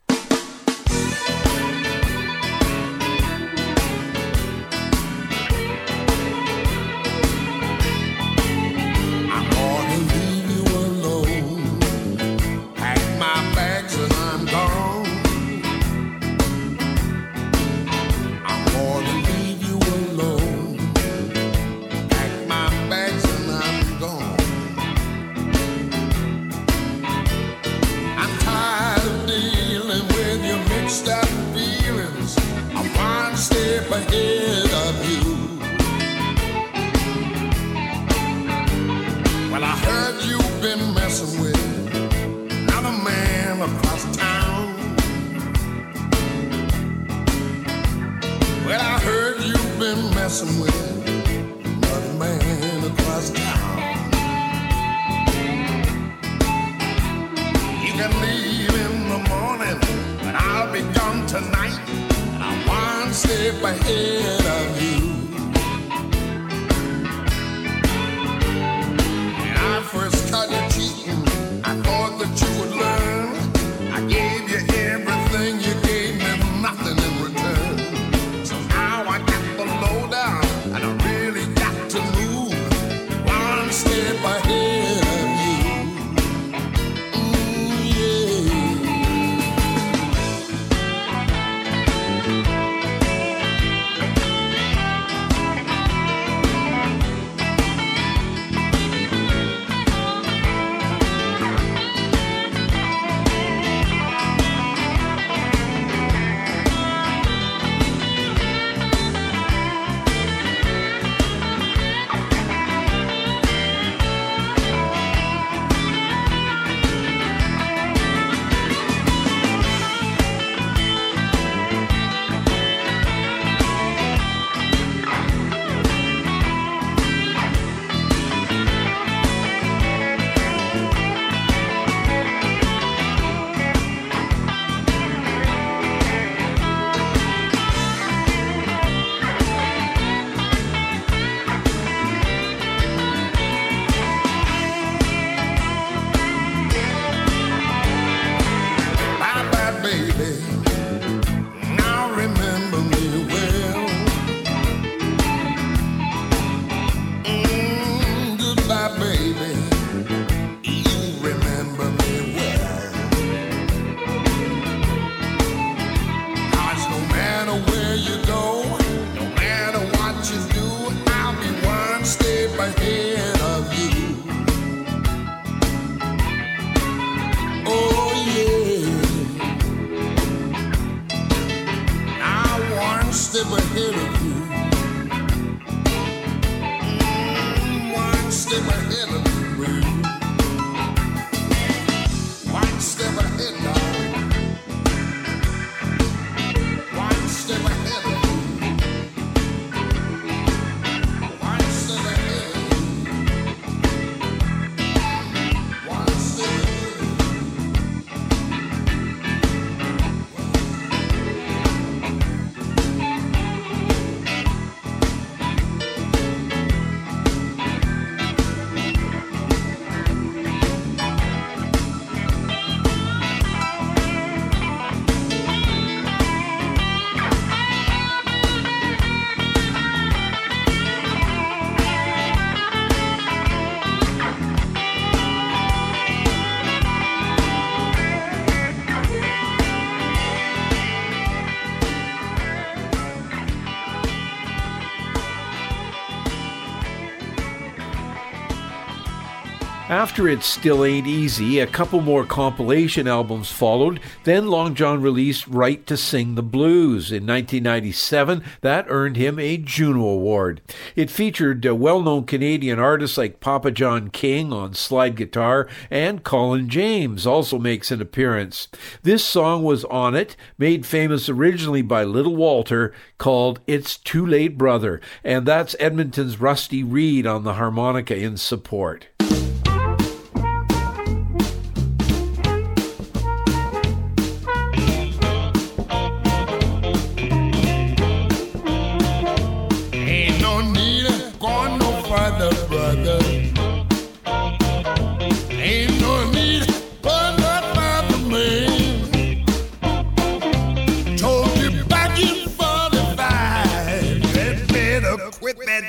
After It Still Ain't Easy, a couple more compilation albums followed. Then Long John released Right to Sing the Blues. In 1997, that earned him a Juno Award. It featured uh, well known Canadian artists like Papa John King on slide guitar, and Colin James also makes an appearance. This song was on it, made famous originally by Little Walter, called It's Too Late Brother, and that's Edmonton's Rusty Reed on the harmonica in support.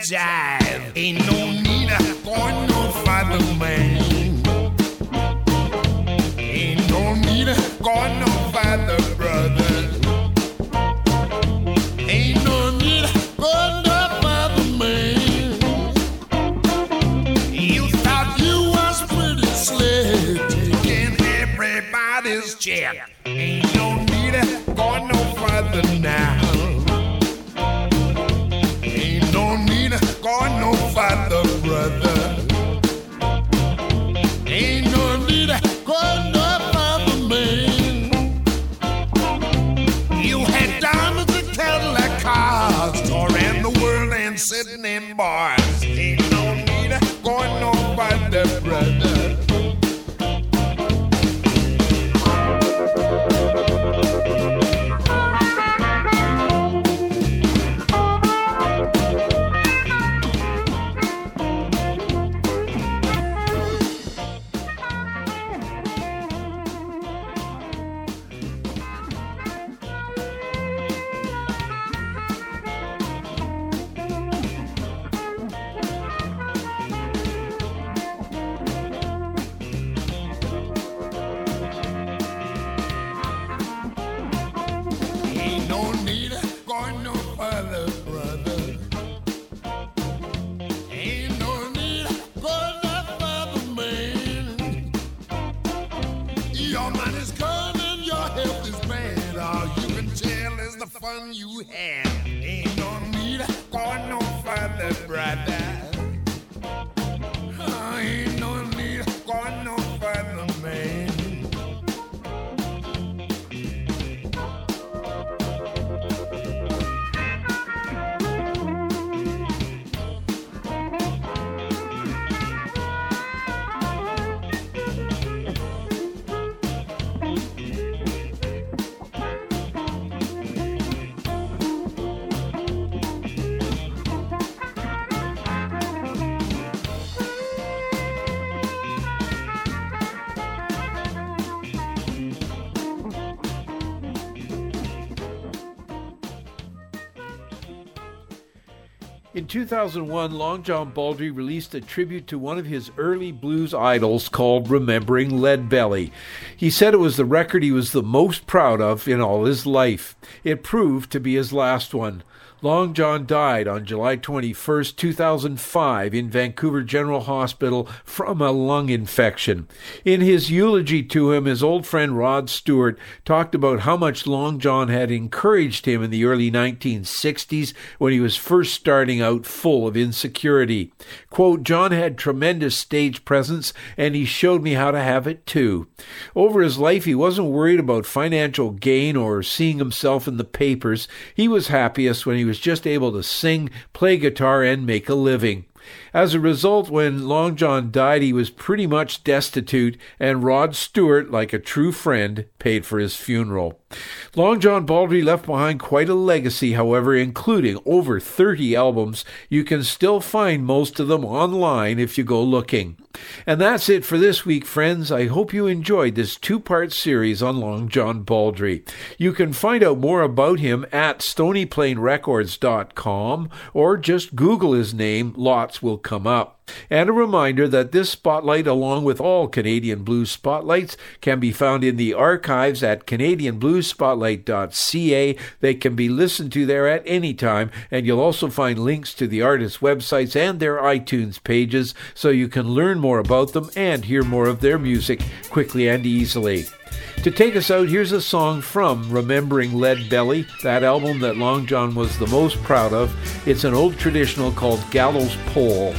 Jive. Ain't no 2001, Long John Baldry released a tribute to one of his early blues idols called Remembering Leadbelly. He said it was the record he was the most proud of in all his life. It proved to be his last one. Long John died on July 21, 2005, in Vancouver General Hospital from a lung infection. In his eulogy to him, his old friend Rod Stewart talked about how much Long John had encouraged him in the early 1960s when he was first starting out full of insecurity. Quote, John had tremendous stage presence and he showed me how to have it too. Over his life, he wasn't worried about financial gain or seeing himself in the papers. He was happiest when he was just able to sing, play guitar, and make a living. As a result, when Long John died, he was pretty much destitute, and Rod Stewart, like a true friend, paid for his funeral. Long John Baldry left behind quite a legacy, however, including over 30 albums. You can still find most of them online if you go looking. And that's it for this week, friends. I hope you enjoyed this two part series on Long John Baldry. You can find out more about him at stonyplainrecords.com or just Google his name, lots will come up. And a reminder that this spotlight, along with all Canadian Blues Spotlights, can be found in the archives at CanadianBluesSpotlight.ca. They can be listened to there at any time, and you'll also find links to the artists' websites and their iTunes pages so you can learn more about them and hear more of their music quickly and easily. To take us out, here's a song from Remembering Lead Belly, that album that Long John was the most proud of. It's an old traditional called Gallows Pole.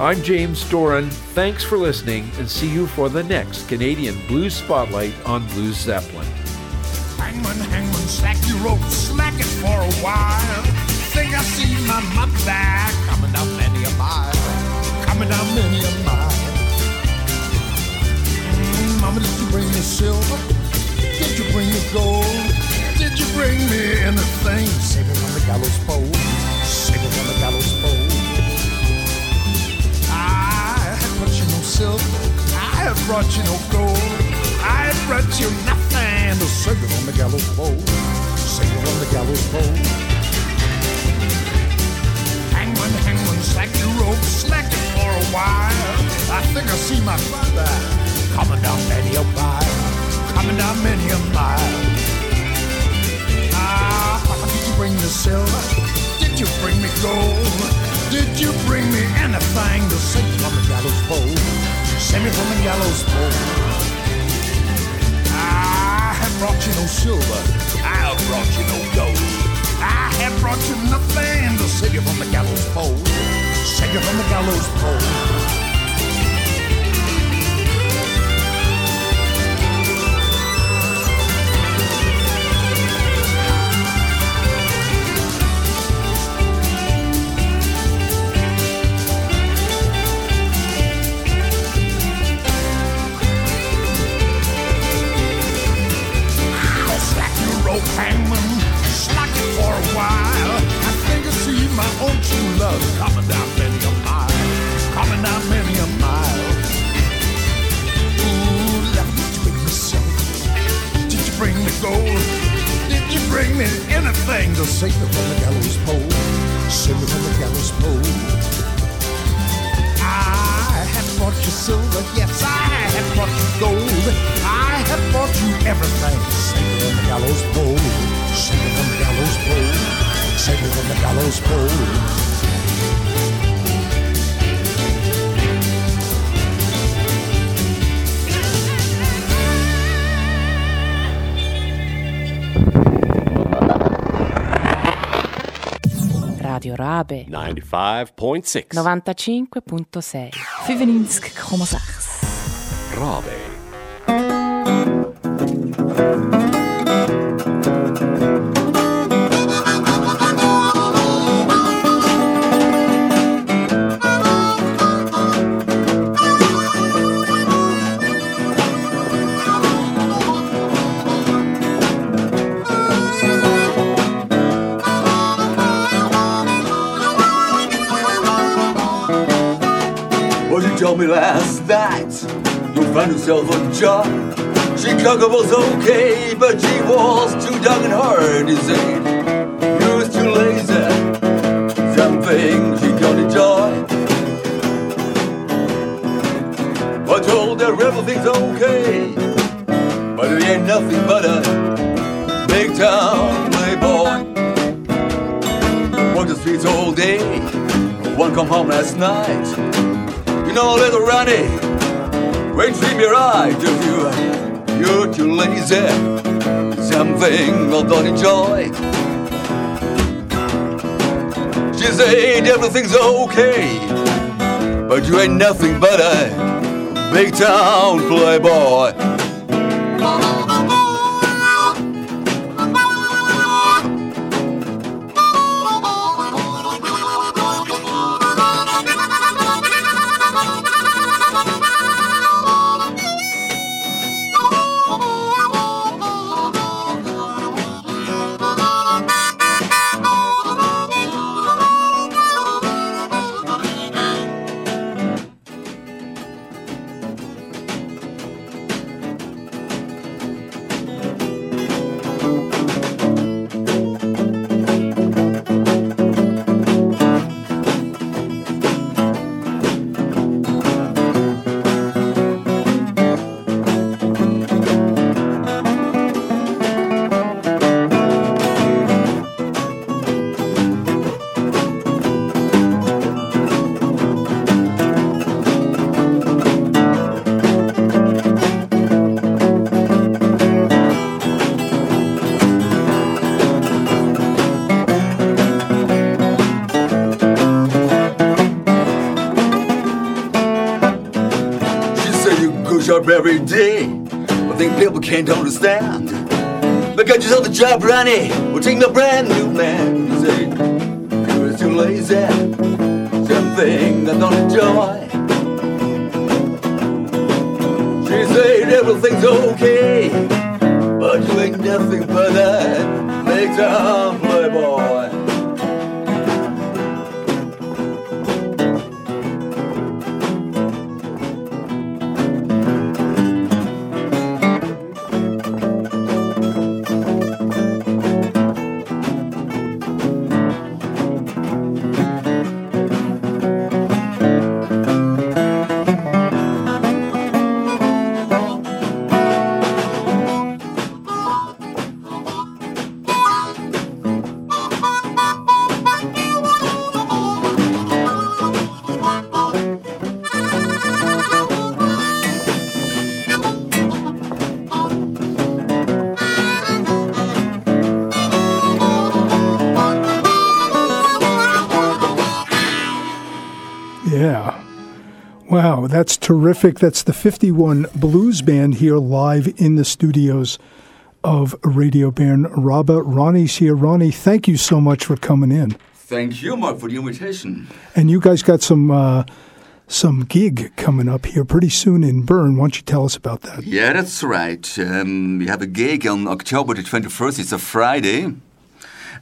I'm James Doran. Thanks for listening, and see you for the next Canadian Blues Spotlight on Blues Zeppelin. Hangman, hangman, slack your rope, slack it for a while. Think I see my mother coming down many a mile, coming down many a mile. Mm, mama, did you bring me silver? Did you bring me gold? Did you bring me anything? It on the gallows pole. Silver. I have brought you no gold. I have brought you nothing save it on the gallows pole. Save it on the gallows pole. Hangman, hangman, slack your rope, slack it for a while. I think I see my father coming down many a mile, coming down many a mile. Ah, did you bring me silver? Did you bring me gold? Did you bring me anything to save from the gallows pole? Save me from the gallows pole. I have brought you no silver. I have brought you no gold. I have brought you nothing to save you from the gallows pole. Save you from the gallows pole. Coming down many a mile. Coming down many a mile. Ooh, did you me? Did you bring me gold? Did you bring me anything to save me from the gallows pole? Save me from the gallows pole. I have brought you silver, yes, I have you gold. I have you everything. Save it on the gallows pole. Save it on the gallows pole. Save it on the gallows pole. Radio Rabe. 95.6 95.6 95,6 Rabe. Told me last night you found yourself a job. Chicago was okay, but she was too young and hard to say. You was too lazy. Something she don't enjoy. I told her everything's okay, but it ain't nothing but a big town playboy. Walked the streets all day. One come home last night. You know, little Ronnie, when you treat me right, if you, you're too lazy. Something I don't enjoy. She said everything's okay, but you ain't nothing but a big town playboy. Every day. I think people can't understand. But got yourself a job, Ronnie. We'll take no brand new man. You say you're too lazy. Something I don't enjoy. She said everything's okay, but you ain't nothing but a big Wow, that's terrific. That's the 51 Blues Band here live in the studios of Radio Bern RaBe. Ronnie's here. Ronnie, thank you so much for coming in. Thank you, Mark, for the invitation. And you guys got some uh, some gig coming up here pretty soon in Bern. Why don't you tell us about that? Yeah, that's right. Um, we have a gig on October the 21st. It's a Friday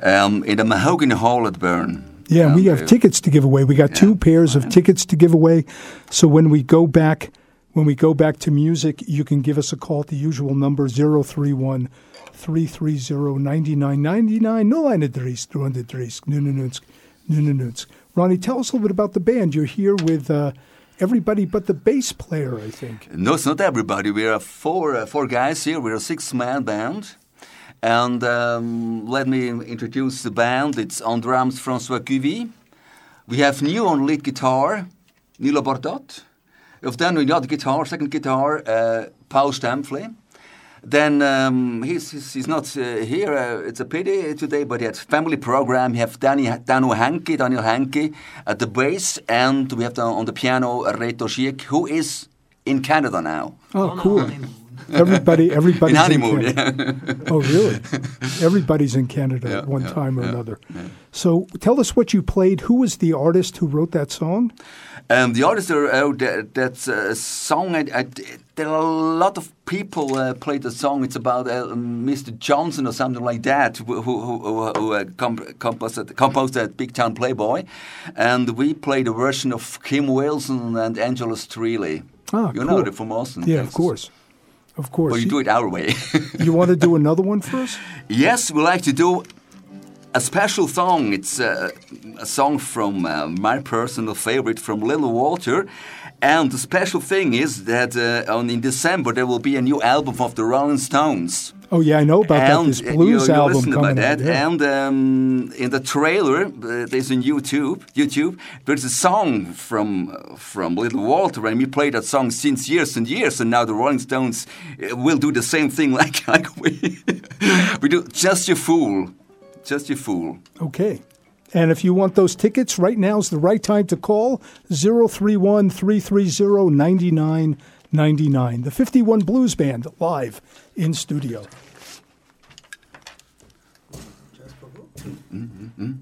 um, in the Mahogany Hall at Bern. Yeah, and we have tickets to give away. We got two pairs of tickets to give away. So when we go back, when we go back to music, you can give us a call at the usual number 031 330 9999 093 330 Nunanunsk Nunanunsk. Ronnie, tell us a little bit about the band. You're here with uh, everybody but the bass player, I think. No, it's not everybody. We are four, uh, four guys here. We're a six-man band. And um, let me introduce the band. It's on drums, François Cuvy. We have new on lead guitar, Nilo Bordot. Of then we got guitar, second guitar, uh, Paul Stamfle. Then um, he's, he's, he's not uh, here. Uh, it's a pity today, but he had family program. We have Danny, Daniel Hanke, Daniel Hanke at the bass, and we have the, on the piano Reto Schiek, who is in Canada now. Oh, cool. Everybody, everybody's in honeymoon. Canada. yeah. Oh, really? Everybody's in Canada Yeah, at one yeah, time or another. So tell us what you played. Who was the artist who wrote that song? Um, the artist are out there, that's a song. I, I, there are a lot of people uh, played the song. It's about uh, Mr. Johnson or something like that, who, who, who, who uh, comp- composed, composed that Big Town Playboy. And we played a version of Kim Wilson and Angela Strehli. Ah, you know cool. they're from Austin. Yeah, of course. Of course. But you do it our way. you want to do another one for us? Yes, we like to do a special song. It's uh, a song from uh, my personal favorite from Little Walter. And the special thing is that uh, on, in December there will be a new album of the Rolling Stones. Oh yeah, I know about that. and This uh, blues you, you album coming about out. that. yeah. And um, in the trailer, uh, there's on YouTube. YouTube, there's a song from uh, from Little Walter, and we played that song since years and years. And now the Rolling Stones uh, will do the same thing, like, like we we do. Just you fool, just you fool. Okay. And if you want those tickets, right now is the right time to call 031 330 9999. The 51 Blues Band live in studio. I'm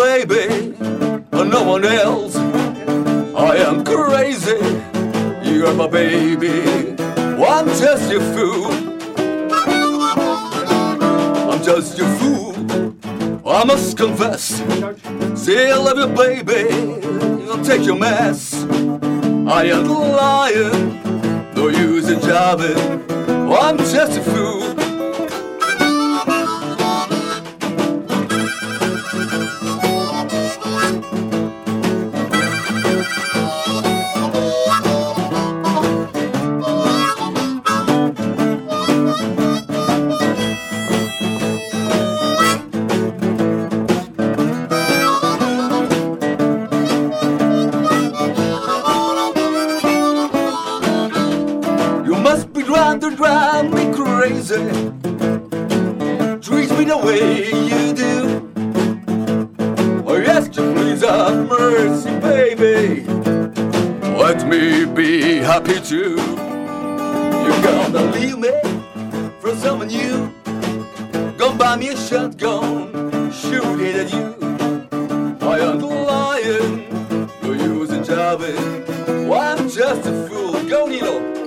baby, no one else. I am crazy, you're my baby. I'm just a fool. I'm just a fool, I must confess. Say I love you, baby, I'll take your mess. I ain't lying, no use in jobbing. I'm just a fool. Shotgun, shoot it at you. I am lying, no use in jobbing. Well, I'm just a fool. Go, Nilo.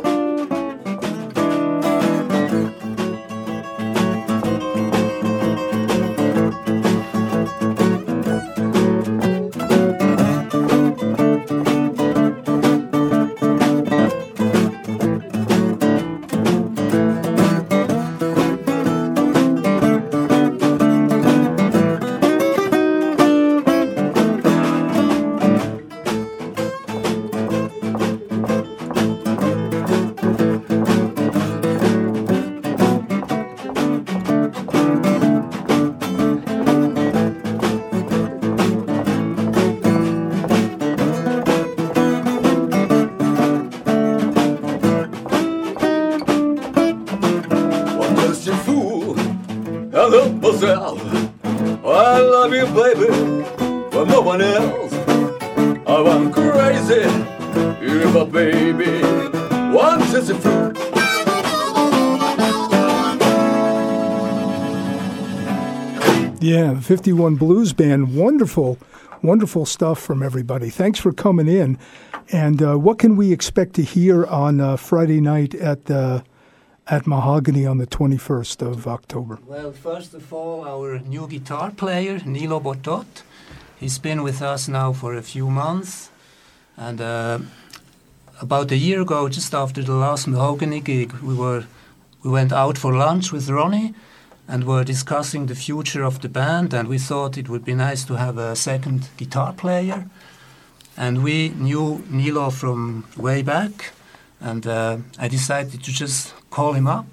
51 Blues Band. Wonderful, wonderful stuff from everybody. Thanks for coming in. And uh, what can we expect to hear on uh, Friday night at uh, at Mahogany on the 21st of October? Well, first of all, our new guitar player, Nilo Botot. He's been with us now for a few months. And uh, about a year ago, just after the last Mahogany gig, we were we went out for lunch with Ronnie and were discussing the future of the band. And we thought it would be nice to have a second guitar player. And we knew Nilo from way back. And uh, I decided to just call him up.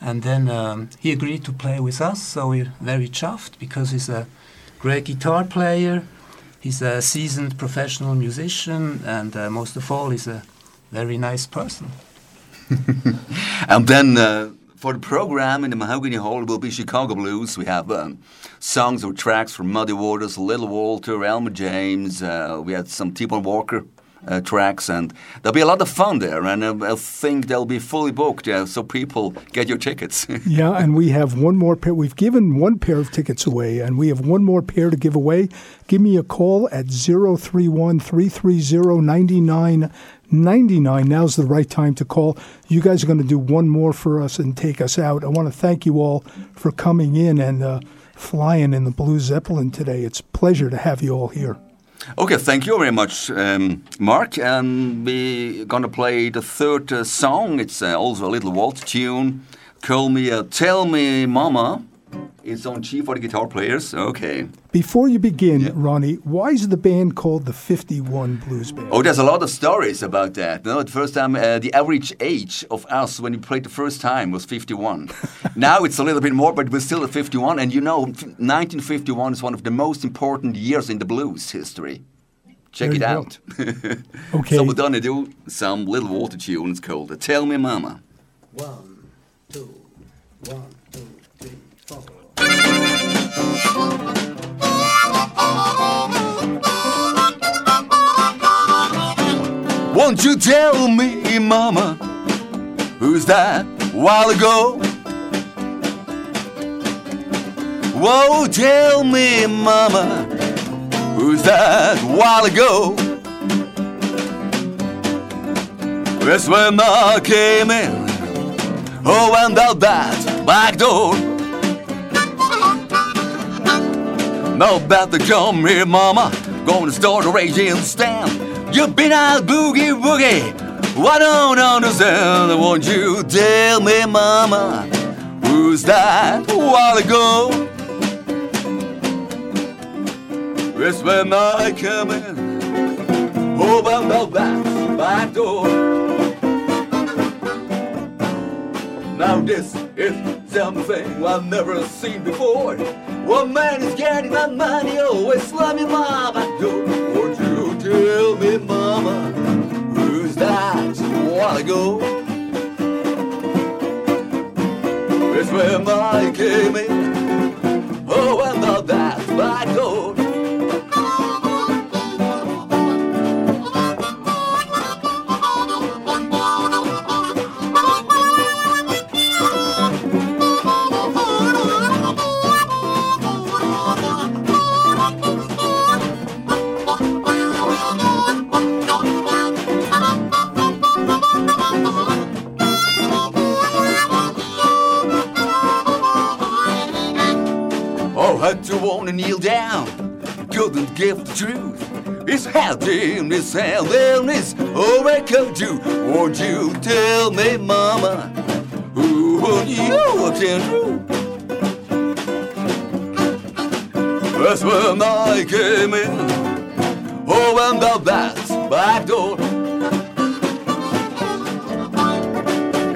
And then um, he agreed to play with us, so we're very chuffed because he's a great guitar player. He's a seasoned professional musician, and uh, most of all, he's a very nice person. And then uh, for the program in the Mahogany Hall will be Chicago Blues. We have um, songs or tracks from Muddy Waters, Little Walter, Elmore James. Uh, we had some T-Bone Walker uh, tracks, and there'll be a lot of fun there. And uh, I think they'll be fully booked, uh, so people get your tickets. yeah, and we have one more pair. We've given one pair of tickets away, and we have one more pair to give away. Give me a call at 031 330 99. Now's the right time to call. You guys are going to do one more for us and take us out. I want to thank you all for coming in and uh, flying in the Blue Zeppelin today. It's a pleasure to have you all here. Okay, thank you very much, um, Mark. And we're gonna play the third uh, song. It's uh, also a Little Walter tune. Call me, uh, tell me, Mama. It's on G for the guitar players. Okay. Before you begin, Ronnie, why is the band called the 51 Blues Band? Oh, there's a lot of stories about that. You know, the first time, uh, the average age of us when we played the first time was 51. now it's a little bit more, but we're still at 51. And you know, 1951 is one of the most important years in the blues history. Check There it out. Okay. So we're gonna do some Little Walter tune. It's called "Tell Me, Mama." One, two, one, two, three, four. Won't you tell me, Mama, who's that while ago? Whoa, tell me, Mama, who's that while ago? That's when I came in, oh, and out that back door. Now about to come here, Mama, gonna start a raging stand. You've been out boogie woogie. I don't understand. Won't you tell me, Mama, who's that while ago? It's when I come in, open up that back door. Now this is something I've never seen before. One man is getting my money, always slamming my back door. Won't you tell me, Mama, who's that while go? It's where I came in, oh, and out that back door. To kneel down, couldn't give the truth. His head in his hand and his oracle too. Won't you tell me, Mama, who you can do? That's when I came in, oh, and out that back door.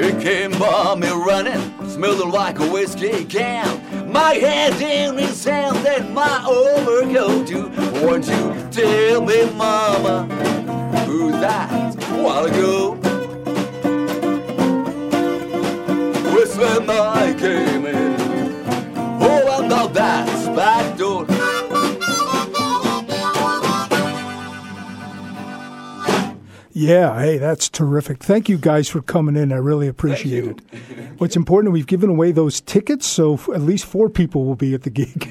It came by me running, smelling like a whiskey can. My head in his hand and my overcoat too. Won't you tell me, Mama, who's that while ago? Was when I Yeah, hey, that's terrific. Thank you guys for coming in. I really appreciate it. What's important, we've given away those tickets, so f- at least four people will be at the gig.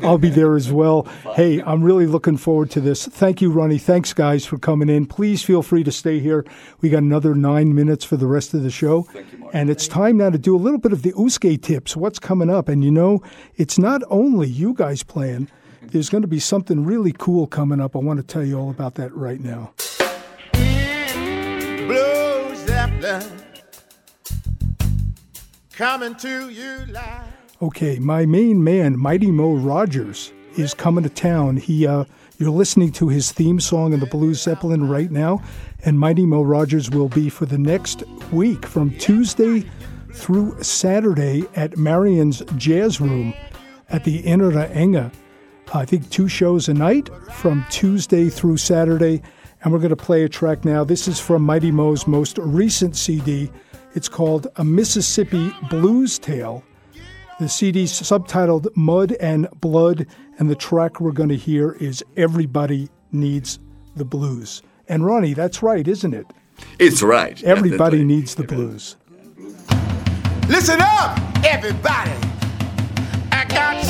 I'll be there as well. Hey, I'm really looking forward to this. Thank you, Ronnie. Thanks, guys, for coming in. Please feel free to stay here. We got another nine minutes for the rest of the show. and it's time now to do a little bit of the Uske tips. What's coming up? And you know, it's not only you guys playing, there's going to be something really cool coming up. I want to tell you all about that right now. Blue coming to you live. Okay, my main man, Mighty Mo Rogers, is coming to town. He, uh, you're listening to his theme song in the Blue Zeppelin right now, and Mighty Mo Rogers will be for the next week from Tuesday through Saturday at Marian's Jazz Room at the Innere Enge. I think two shows a night from Tuesday through Saturday, and we're going to play a track now. This is from Mighty Mo's most recent CD. It's called A Mississippi Blues Tale. The CD's subtitled Mud and Blood, and the track we're going to hear is Everybody Needs the Blues. And Ronnie, that's right, isn't it? It's right. Everybody needs the blues. Listen up, everybody. I got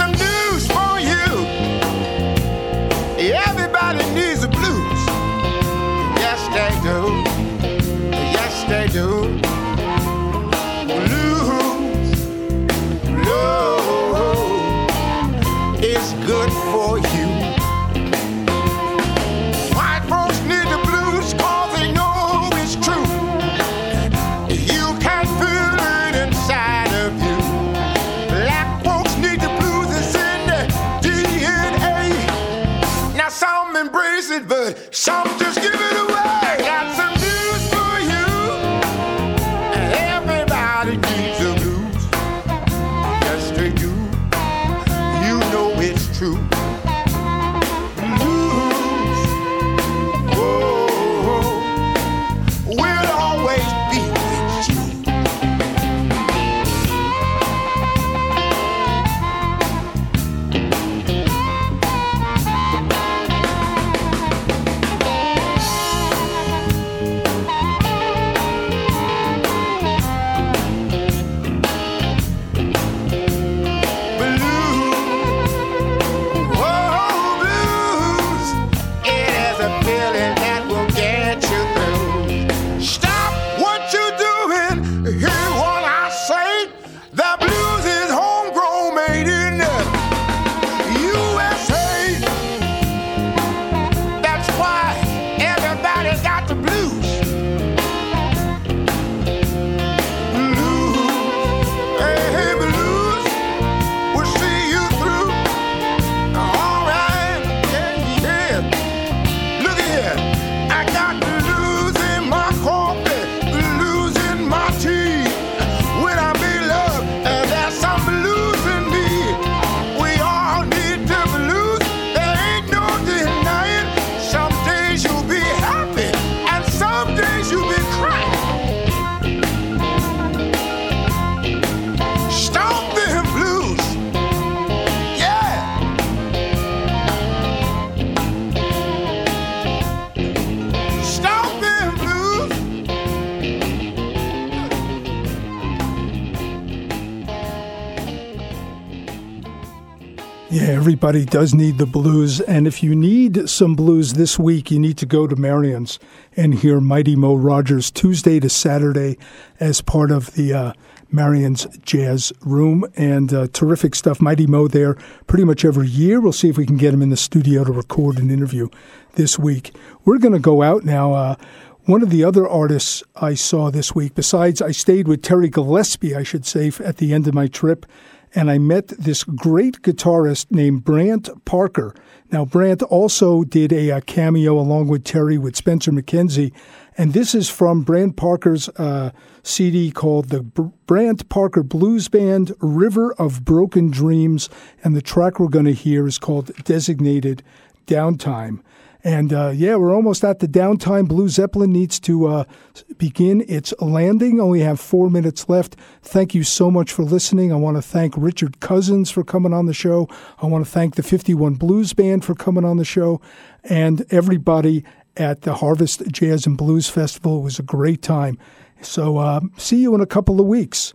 do. Everybody does need the blues. And if you need some blues this week, you need to go to Marian's and hear Mighty Mo Rogers Tuesday to Saturday as part of the uh, Marian's Jazz Room. And uh, terrific stuff. Mighty Mo there pretty much every year. We'll see if we can get him in the studio to record an interview this week. We're going to go out now. Uh, one of the other artists I saw this week, besides I stayed with Terry Gillespie, I should say, at the end of my trip, and I met this great guitarist named Brant Parker. Now, Brant also did a, uh cameo along with Terry with Spencer MacKenzie, and this is from Brant Parker's uh, CD called the Br- Brant Parker Blues Band River of Broken Dreams, and the track we're going to hear is called Designated Downtime. And uh, yeah, we're almost at the downtime. Blue Zeppelin needs to uh, begin its landing. Only have four minutes left. Thank you so much for listening. I want to thank Richard Cousins for coming on the show. I want to thank the 51 Blues Band for coming on the show, and everybody at the Harvest Jazz and Blues Festival. It was a great time. So uh, see you in a couple of weeks.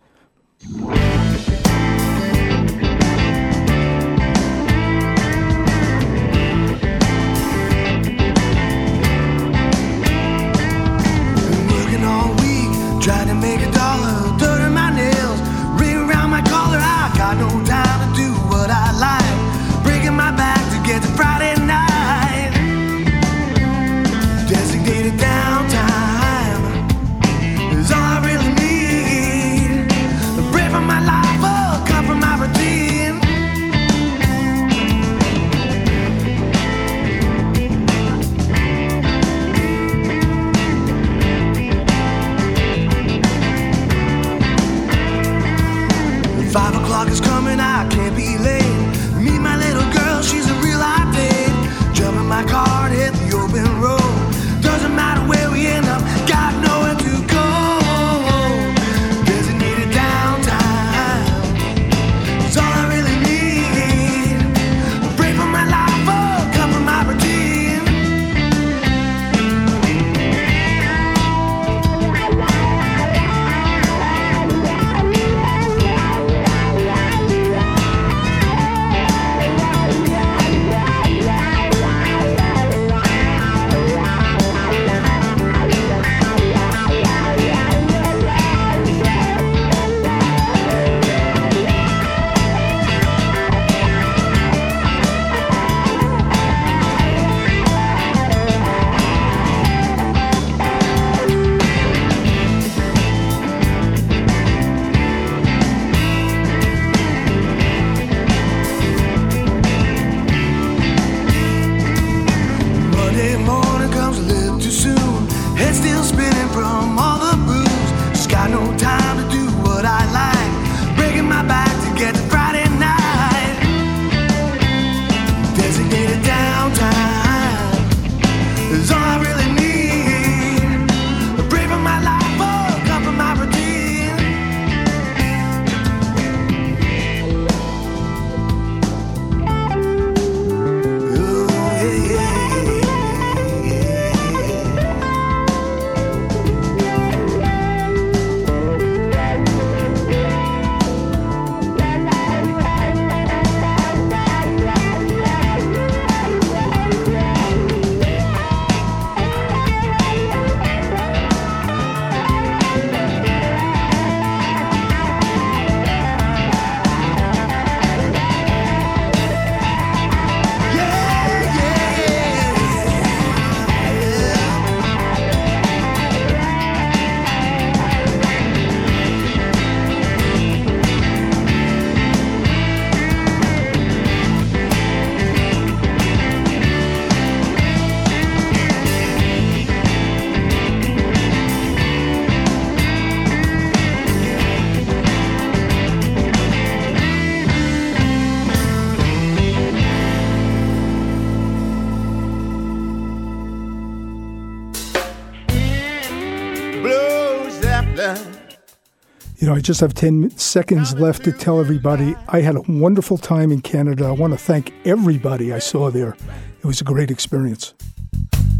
You know, I just have 10 seconds left to tell everybody I had a wonderful time in Canada. I want to thank everybody I saw there. It was a great experience.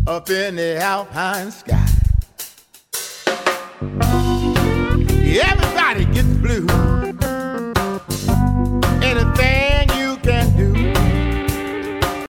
up in the alpine sky.